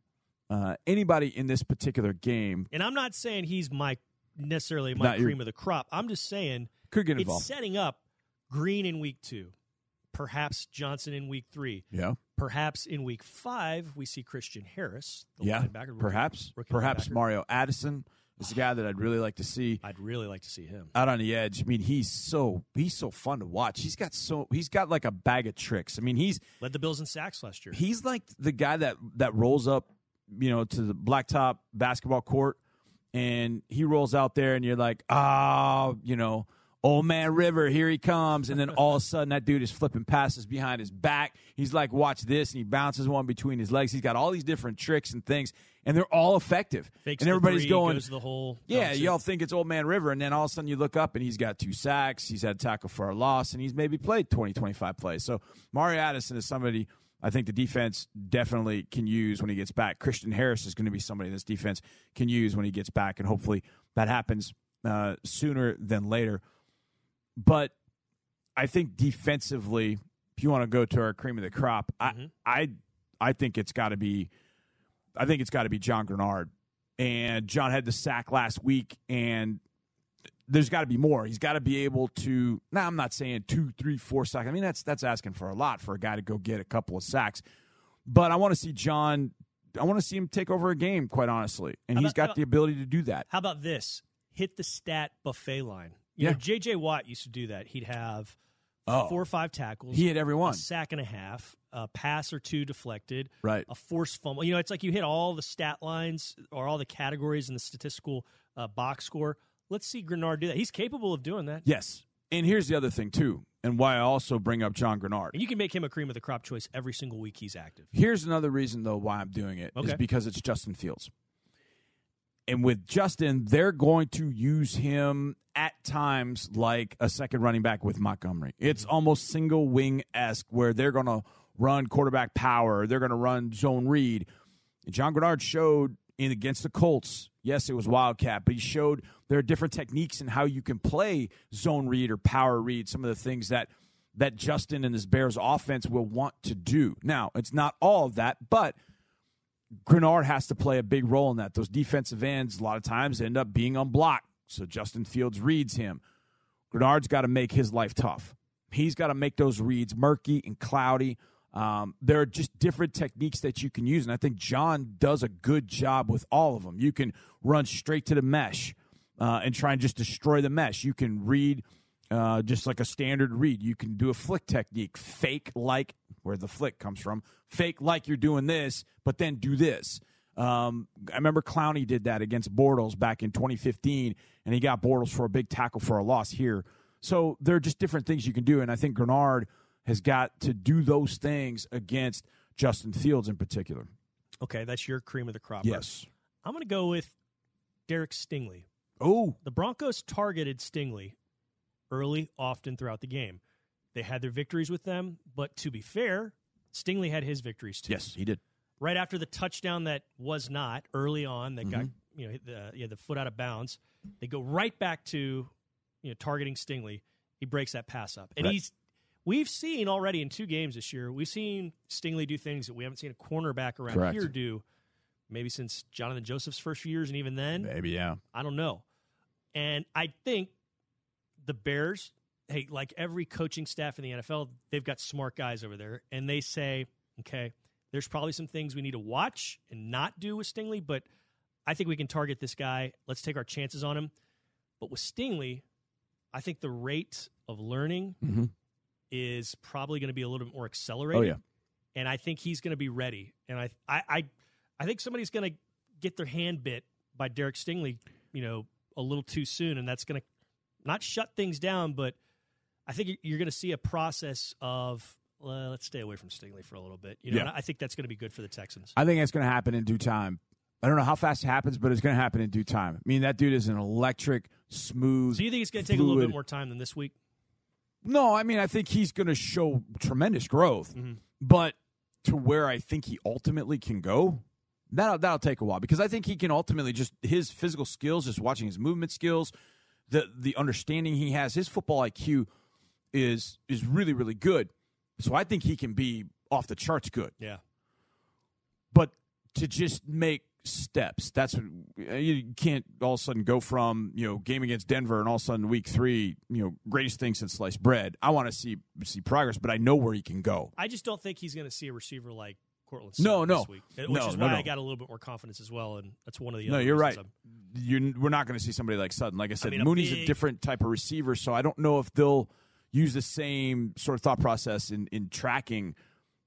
uh, anybody in this particular game, and I'm not saying he's my necessarily my cream of the crop. I'm just saying could get involved. It's setting up Green in week two, perhaps Johnson in week three. Yeah. Perhaps in week five we see Christian Harris. yeah. perhaps. perhaps Mario Addison is a guy that I'd really like to see. I'd really like to see him out on the edge. I mean, he's so he's so fun to watch. He's got so he's got like a bag of tricks. I mean, he's led the Bills in sacks last year. He's like the guy that that rolls up, you know, to the blacktop basketball court, and he rolls out there, and you're like, ah, oh, you know Old Man River, here he comes. And then all of a sudden, that dude is flipping passes behind his back. He's like, watch this. And he bounces one between his legs. He's got all these different tricks and things, and they're all effective. Fakes and everybody's going, the whole. Yeah, y'all think it's Old Man River. And then all of a sudden, you look up and he's got two sacks. He's had a tackle for a loss, and he's maybe played 20, 25 plays. So Mario Addison is somebody. I think the defense definitely can use when he gets back. Christian Harris is going to be somebody this defense can use when he gets back, and hopefully that happens uh, sooner than later. But I think defensively, if you want to go to our cream of the crop, mm-hmm. I I I think it's got to be, I think it's got to be John Greenard. And John had the sack last week, and there's got to be more. He's got to be able to. Now, I'm not saying two, three, four sacks. I mean, that's that's asking for a lot for a guy to go get a couple of sacks. But I want to see John. I want to see him take over a game, quite honestly, and he's got the ability to do that. How about this? Hit the stat buffet line. You yeah. know, J.J. Watt used to do that. He'd have Oh. four or five tackles. He hit every one. A sack and a half, a pass or two deflected, Right. a forced fumble. You know, it's like you hit all the stat lines or all the categories in the statistical uh, box score. Let's see Greenard do that. He's capable of doing that. Yes. And here's the other thing, too, and why I also bring up John Greenard. And you can make him a cream of the crop choice every single week he's active. Here's another reason, though, why I'm doing it is Okay. because it's Justin Fields. And with Justin, they're going to use him at times like a second running back with Montgomery. It's mm-hmm. almost single wing esque where they're going to run quarterback power, they're going to run zone read. John Greenard showed in against the Colts. Yes, it was Wildcat, but he showed there are different techniques in how you can play zone read or power read. Some of the things that that Justin and this Bears offense will want to do. Now, it's not all of that, but Greenard has to play a big role in that. Those defensive ends a lot of times end up being unblocked, so Justin Fields reads him. Greenard's got to make his life tough. He's got to make those reads murky and cloudy. Um, there are just different techniques that you can use, and I think John does a good job with all of them. You can run straight to the mesh uh, and try and just destroy the mesh. You can read uh, just like a standard read. You can do a flick technique, fake like where the flick comes from, fake like you're doing this, but then do this. Um, I remember Clowney did that against Bortles back in 2015, and he got Bortles for a big tackle for a loss here. So there are just different things you can do, and I think Greenard has got to do those things against Justin Fields in particular. Okay, that's your cream of the crop. Yes. I'm going to go with Derek Stingley. Oh. The Broncos targeted Stingley early, often throughout the game. They had their victories with them, but to be fair, Stingley had his victories too. Yes, he did. Right after the touchdown that was not early on, that got Mhm. you know the, yeah the foot out of bounds, they go right back to you know targeting Stingley. He breaks that pass up, and Right. he's we've seen already in two games this year. We've seen Stingley do things that we haven't seen a cornerback around Correct. here do. Maybe since Johnathan Joseph's first few years, and even then, Maybe, yeah. I don't know. And I think the Bears, hey, like every coaching staff in the NFL, they've got smart guys over there, and they say, okay, there's probably some things we need to watch and not do with Stingley, but I think we can target this guy. Let's take our chances on him. But with Stingley, I think the rate of learning Mhm. Is probably going to be a little bit more oh, accelerated. Oh, yeah. And I think he's going to be ready. And I, I, I, I think somebody's going to get their hand bit by Derek Stingley, you know, a little too soon, and that's going to not shut things down, but I think you're going to see a process of well, let's stay away from Stingley for a little bit. You know, Yeah. I think that's going to be good for the Texans. I think it's going to happen in due time. I don't know how fast it happens, but it's going to happen in due time. I mean, that dude is an electric, smooth. So you think it's going to take a little bit more time than this week? No, I mean, I think he's going to show tremendous growth, mm-hmm. but to where I think he ultimately can go, that'll that'll take a while because I think he can ultimately just his physical skills, just watching his movement skills, the the understanding he has, his football IQ is is really really good. So I think he can be off the charts good. Yeah. But to just make steps, that's what uh, you can't all of a sudden go from you know game against Denver and all of a sudden week three, you know greatest thing since sliced bread. I want to see see progress, but I know where he can go. I just don't think he's going to see a receiver like Courtland. No, Sutton no. this week, uh, which No, is why no. I got a little bit more confidence as well, and that's one of the. No, you're right. You're, we're not going to see somebody like Sutton. Like I said, mean, Mooney's a big- different type of receiver, so I don't know if they'll use the same sort of thought process in, in tracking.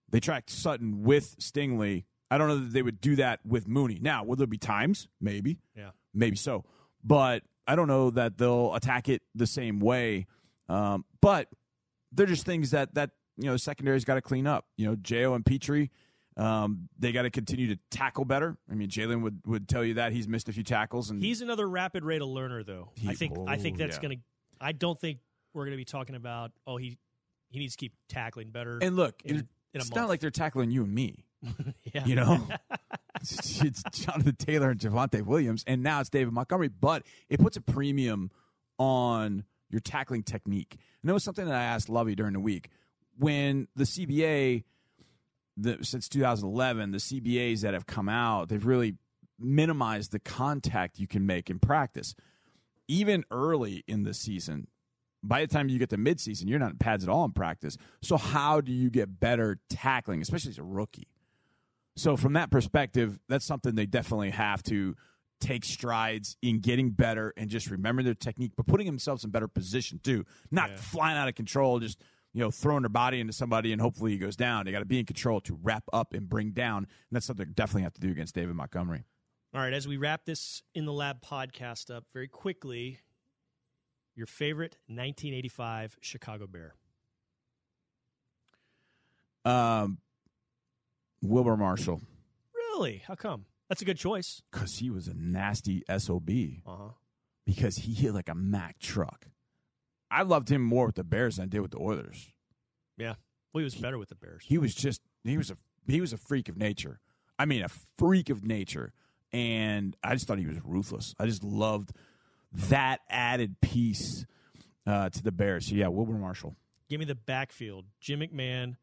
They tracked Sutton with Stingley. I don't know that they would do that with Mooney. Now, will there be times? Maybe. Yeah. Maybe so. But I don't know that they'll attack it the same way. Um, but they're just things that, that you know, secondary's got to clean up. You know, Jo and Pitre, um, they got to continue to tackle better. I mean, Jalen would, would tell you that he's missed a few tackles. and He's another rapid rate of learner, though. I He- think. I think oh, that's yeah. going to. I don't think we're going to be talking about. Oh, he he needs to keep tackling better. And look, in, it- in it's month. not like they're tackling you and me. (laughs) Yeah. You know, it's, (laughs) it's Jonathan Taylor and Javonte Williams, and now it's David Montgomery. But it puts a premium on your tackling technique. And that was something that I asked Lovie during the week when the CBA, the, since 2011, the CBAs that have come out, they've really minimized the contact you can make in practice. Even early in the season, by the time you get to midseason, you're not in pads at all in practice. So how do you get better tackling, especially as a rookie? So from that perspective, that's something they definitely have to take strides in getting better and just remembering their technique, but putting themselves in better position too. Not flying out of control, just you know, throwing their body into somebody and hopefully he goes down. They got to be in control to wrap up and bring down. And that's something they definitely have to do against David Montgomery. All right, as we wrap this in the lab podcast up very quickly, your favorite 1985 Chicago Bear. Um, Wilber Marshall. Really? How come? That's a good choice. Because he was a nasty SOB. Uh-huh. Because he hit like a Mack truck. I loved him more with the Bears than I did with the Oilers. Yeah. Well, he was better with the Bears. He was just he was a he was a freak of nature. I mean, a freak of nature. And I just thought he was ruthless. I just loved that added piece uh, to the Bears. So yeah, Wilber Marshall. Give me the backfield. Jim McMahon,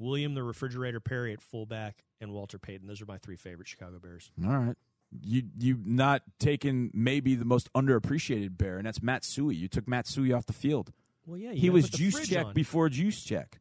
William the Refrigerator Perry at fullback, and Walter Payton. Those are my three favorite Chicago Bears. All right. You you not taken maybe the most underappreciated bear, and that's Matt Suhey. You took Matt Suhey off the field. Well, yeah, he was juice check on. before juice check.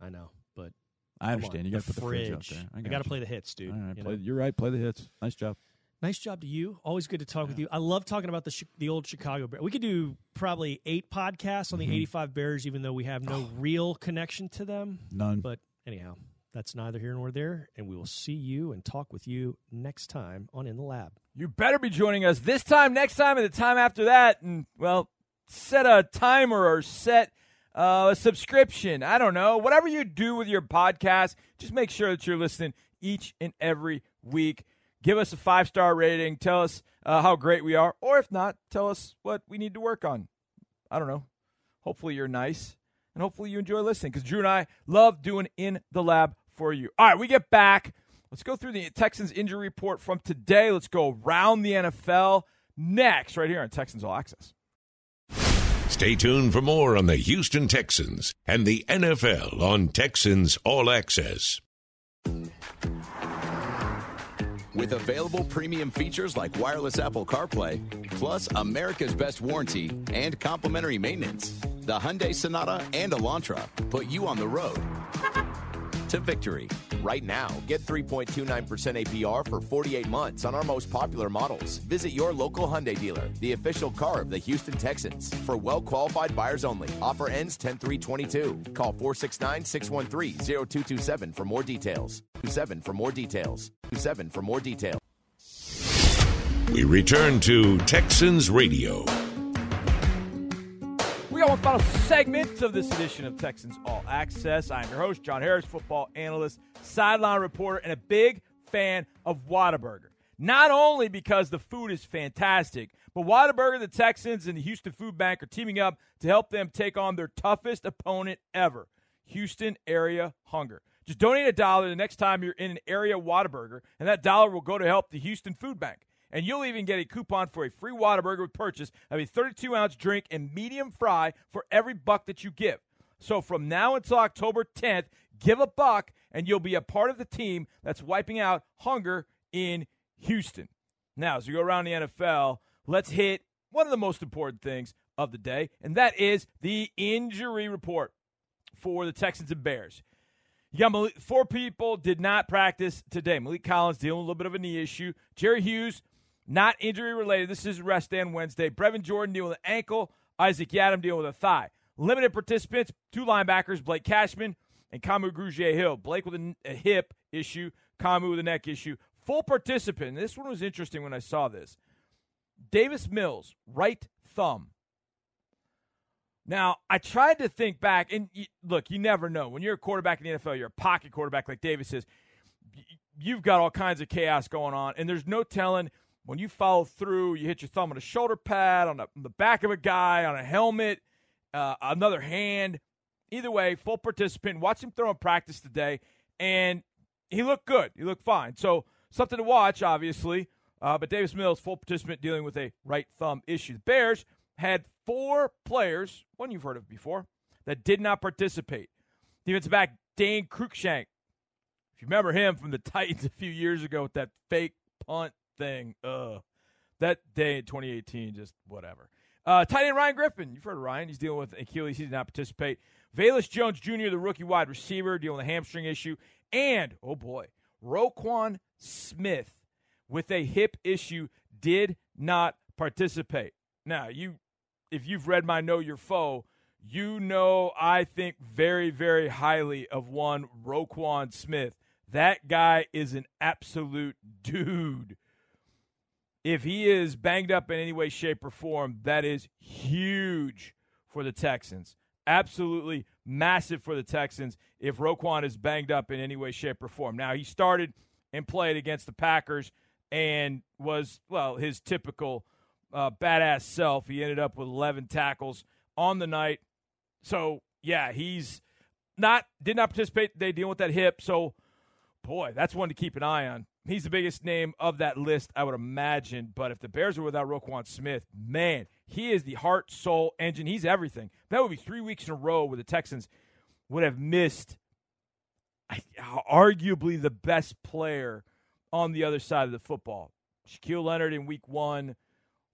I know, but I understand. On, You got to put the fridge out there. I got to play the hits, dude. All right, you play, you're right. Play the hits. Nice job. Nice job to you. Always good to talk with you. I love talking about the the old Chicago Bears. We could do probably eight podcasts on the Mhm. '85 Bears, even though we have no (sighs) real connection to them. None. But anyhow, that's neither here nor there, and we will see you and talk with you next time on In the Lab. You better be joining us this time, next time, and the time after that. And, well, set a timer or set uh, a subscription. I don't know. Whatever you do with your podcast, just make sure that you're listening each and every week. Give us a five star rating. Tell us uh, how great we are. Or if not, tell us what we need to work on. I don't know. Hopefully, you're nice. And hopefully, you enjoy listening because Drew and I love doing In the Lab for you. All right, we get back. Let's go through the Texans injury report from today. Let's go around the NFL next, right here on Texans All Access. Stay tuned for more on the Houston Texans and the NFL on Texans All Access. With available premium features like wireless Apple CarPlay, plus America's best warranty and complimentary maintenance, the Hyundai Sonata and Elantra put you on the road to victory. Right now, get 3.29% APR for 48 months on our most popular models. Visit your local Hyundai dealer, the official car of the Houston Texans. For well qualified buyers only. Offer ends 10 322. Call 469 613 0227 for more details. 27 for more details. 27 for more details. We return to Texans Radio. We got one final segment of this edition of Texans All Access. I'm your host, John Harris, football analyst, sideline reporter, and a big fan of Whataburger. Not only because the food is fantastic, but Whataburger, the Texans, and the Houston Food Bank are teaming up to help them take on their toughest opponent ever Houston area hunger. Just donate a dollar the next time you're in an area Whataburger, and that dollar will go to help the Houston Food Bank. And you'll even get a coupon for a free Whataburger with purchase of a 32 ounce drink and medium fry for every buck that you give. So from now until October 10th, give a buck and you'll be a part of the team that's wiping out hunger in Houston. Now, as we go around the NFL, let's hit one of the most important things of the day, and that is the injury report for the Texans and Bears. You got Maliek, four people did not practice today. Maliek Collins dealing with a little bit of a knee issue. Jerry Hughes, not injury related. This is rest on Wednesday. Brevin Jordan dealing with an ankle. Isaac Yiadom dealing with a thigh. Limited participants, two linebackers, Blake Cashman and Kamu Grugier Hill. Blake with a, a hip issue, Kamu with a neck issue. Full participant. This one was interesting when I saw this. Davis Mills, right thumb. Now, I tried to think back, and you, look, you never know. When you're a quarterback in the NFL, you're a pocket quarterback like Davis is, you've got all kinds of chaos going on, and there's no telling when you follow through, you hit your thumb on a shoulder pad, on, a, on the back of a guy, on a helmet, uh, another hand. Either way, full participant. Watch him throw in practice today, and he looked good. He looked fine. So, something to watch, obviously. Uh, but Davis Mills, full participant, dealing with a right thumb issue. The Bears had four players, one you've heard of before, that did not participate. Defensive back Dane Cruikshank. If you remember him from the (laughs) Titans a few years ago with that fake punt thing, ugh. That day in 2018, just whatever. Uh, tight end Ryan Griffin. You've heard of Ryan. He's dealing with Achilles. He did not participate. Velus Jones Jr., the rookie wide receiver, dealing with a hamstring issue. And, oh boy, Roquan Smith with a hip issue did not participate. Now, you if you've read my Know Your Foe, you know I think very, very highly of one Roquan Smith. That guy is an absolute dude. If he is banged up in any way, shape, or form, that is huge for the Texans. Absolutely massive for the Texans if Roquan is banged up in any way, shape, or form. Now, he started and played against the Packers and was, well, his typical uh, badass self. He ended up with 11 tackles on the night. So, yeah, he's not, did not participate. They deal with that hip. So, boy, that's one to keep an eye on. He's the biggest name of that list, I would imagine. But if the Bears are without Roquan Smith, man, he is the heart, soul, engine. He's everything. That would be three weeks in a row where the Texans would have missed arguably the best player on the other side of the football. Shaquille Leonard in week one.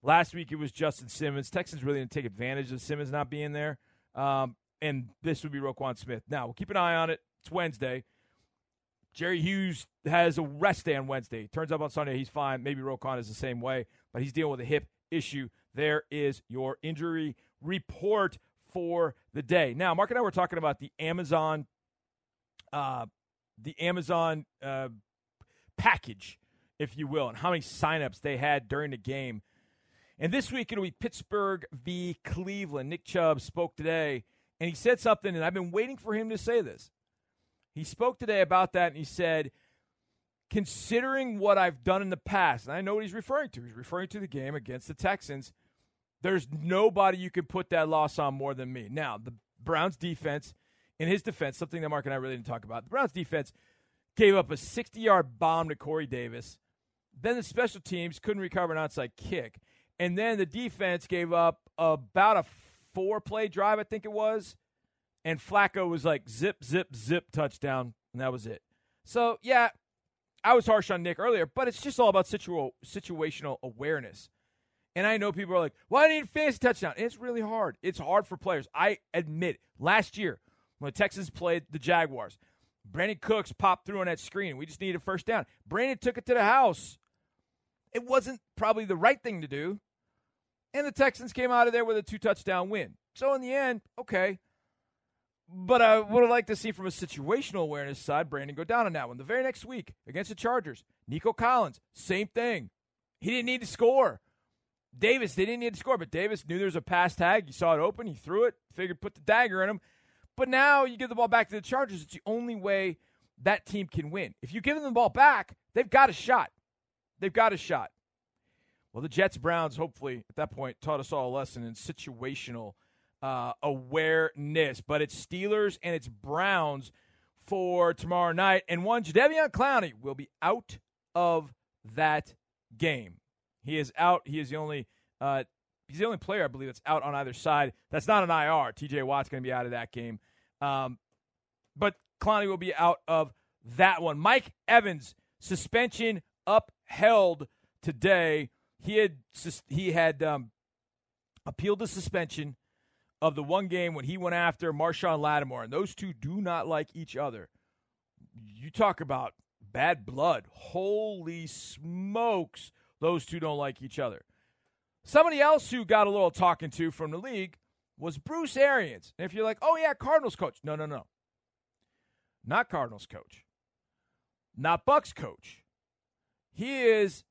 Last week it was Justin Simmons. Texans really didn't take advantage of Simmons not being there. Um, and this would be Roquan Smith. Now, we'll keep an eye on it. It's Wednesday. Jerry Hughes has a rest day on Wednesday. Turns up on Sunday, he's fine. Maybe Roquan is the same way, but he's dealing with a hip issue. There is your injury report for the day. Now, Marc and I were talking about the Amazon, uh, the Amazon uh, package, if you will, and how many signups they had during the game. And this week it'll be Pittsburgh v. Cleveland. Nick Chubb spoke today, and he said something, and I've been waiting for him to say this. He spoke today about that and he said, considering what I've done in the past, and I know what he's referring to, he's referring to the game against the Texans. There's nobody you can put that loss on more than me. Now, the Browns defense, in his defense, something that Marc and I really didn't talk about, the Browns defense gave up a 60 yard bomb to Corey Davis. Then the special teams couldn't recover an outside kick. And then the defense gave up about a four play drive, I think it was, and Flacco was like zip, zip, zip touchdown, and that was it. So yeah, I was harsh on Nick earlier, but it's just all about situ- situational awareness. And I know people are like, "Why do you need a fantasy touchdown?" it's really hard. It's hard for players. I admit. Last year, when the Texans played the Jaguars, Brandin Cooks popped through on that screen. We just needed a first down. Brandin took it to the house. It wasn't probably the right thing to do. And the Texans came out of there with a two touchdown win. So in the end, okay, but I would have liked to see from a situational awareness side, Brandin go down on that one. The very next week against the Chargers, Nico Collins, same thing. He didn't need to score. Davis, they didn't need to score, but Davis knew there was a pass tag. You saw it open, he threw it, figured put the dagger in him. But now you give the ball back to the Chargers. It's the only way that team can win. If you give them the ball back, they've got a shot. They've got a shot. Well, the Jets Browns, hopefully, at that point, taught us all a lesson in situational uh, awareness. But it's Steelers and it's Browns for tomorrow night. And one, Jadeveon Clowney will be out of that game. He is out. He is the only uh, he's the only player I believe that's out on either side. That's not an IR. TJ Watt's going to be out of that game. Um, but Clowney will be out of that one. Mike Evans suspension upheld today. He had he had um, appealed the suspension of the one game when he went after Marshon Lattimore, and those two do not like each other. You talk about bad blood. Holy smokes, those two don't like each other. Somebody else who got a little talking to from the league was Bruce Arians. And if you're like, oh, yeah, Cardinals coach. No, no, no. Not Cardinals coach. Not Bucks coach. He is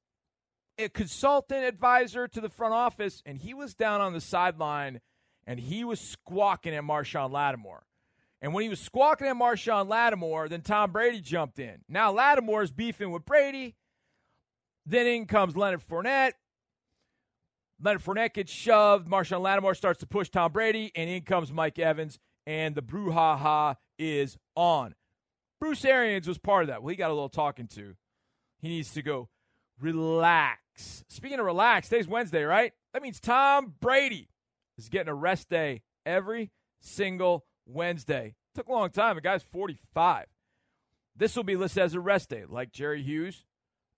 a consultant advisor to the front office, and he was down on the sideline and he was squawking at Marshon Lattimore. And when he was squawking at Marshon Lattimore, then Tom Brady jumped in. Now Lattimore is beefing with Brady. Then in comes Leonard Fournette. Leonard Fournette gets shoved. Marshon Lattimore starts to push Tom Brady, and in comes Mike Evans, and the brouhaha is on. Bruce Arians was part of that. Well, he got a little talking to. He needs to go relax. Speaking of relax, today's Wednesday, right? That means Tom Brady is getting a rest day every single Wednesday. Took a long time. The guy's 45. This will be listed as a rest day, like Jerry Hughes,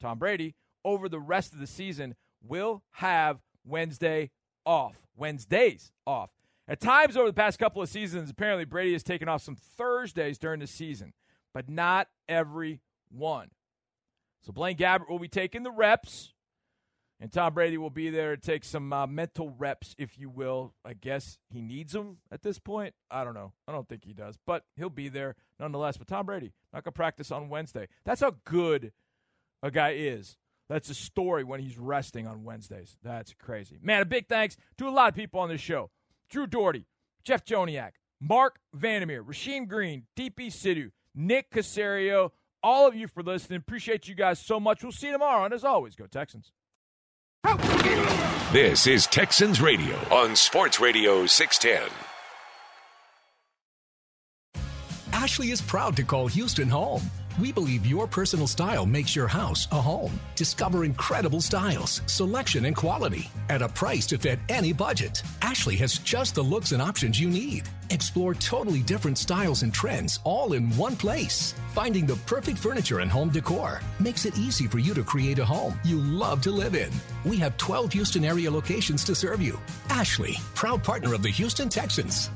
Tom Brady, over the rest of the season will have Wednesday off. Wednesdays off. At times over the past couple of seasons, apparently Brady has taken off some Thursdays during the season, but not every one. So Blaine Gabbert will be taking the reps. And Tom Brady will be there to take some uh, mental reps, if you will. I guess he needs them at this point. I don't know. I don't think he does, but he'll be there nonetheless. But Tom Brady, not going to practice on Wednesday. That's how good a guy is. That's a story when he's resting on Wednesdays. That's crazy. Man, a big thanks to a lot of people on this show Drew Dougherty, Jeff Joniak, Marc Vandermeer, Rasheem Green, Deepi Sidhu, Nick Caserio, all of you for listening. Appreciate you guys so much. We'll see you tomorrow. And as always, go Texans. This is Texans Radio on Sports Radio 610. Ashley is proud to call Houston home. We believe your personal style makes your house a home. Discover incredible styles, selection, and quality at a price to fit any budget. Ashley has just the looks and options you need. Explore totally different styles and trends all in one place. Finding the perfect furniture and home decor makes it easy for you to create a home you love to live in. We have 12 Houston area locations to serve you. Ashley, proud partner of the Houston Texans.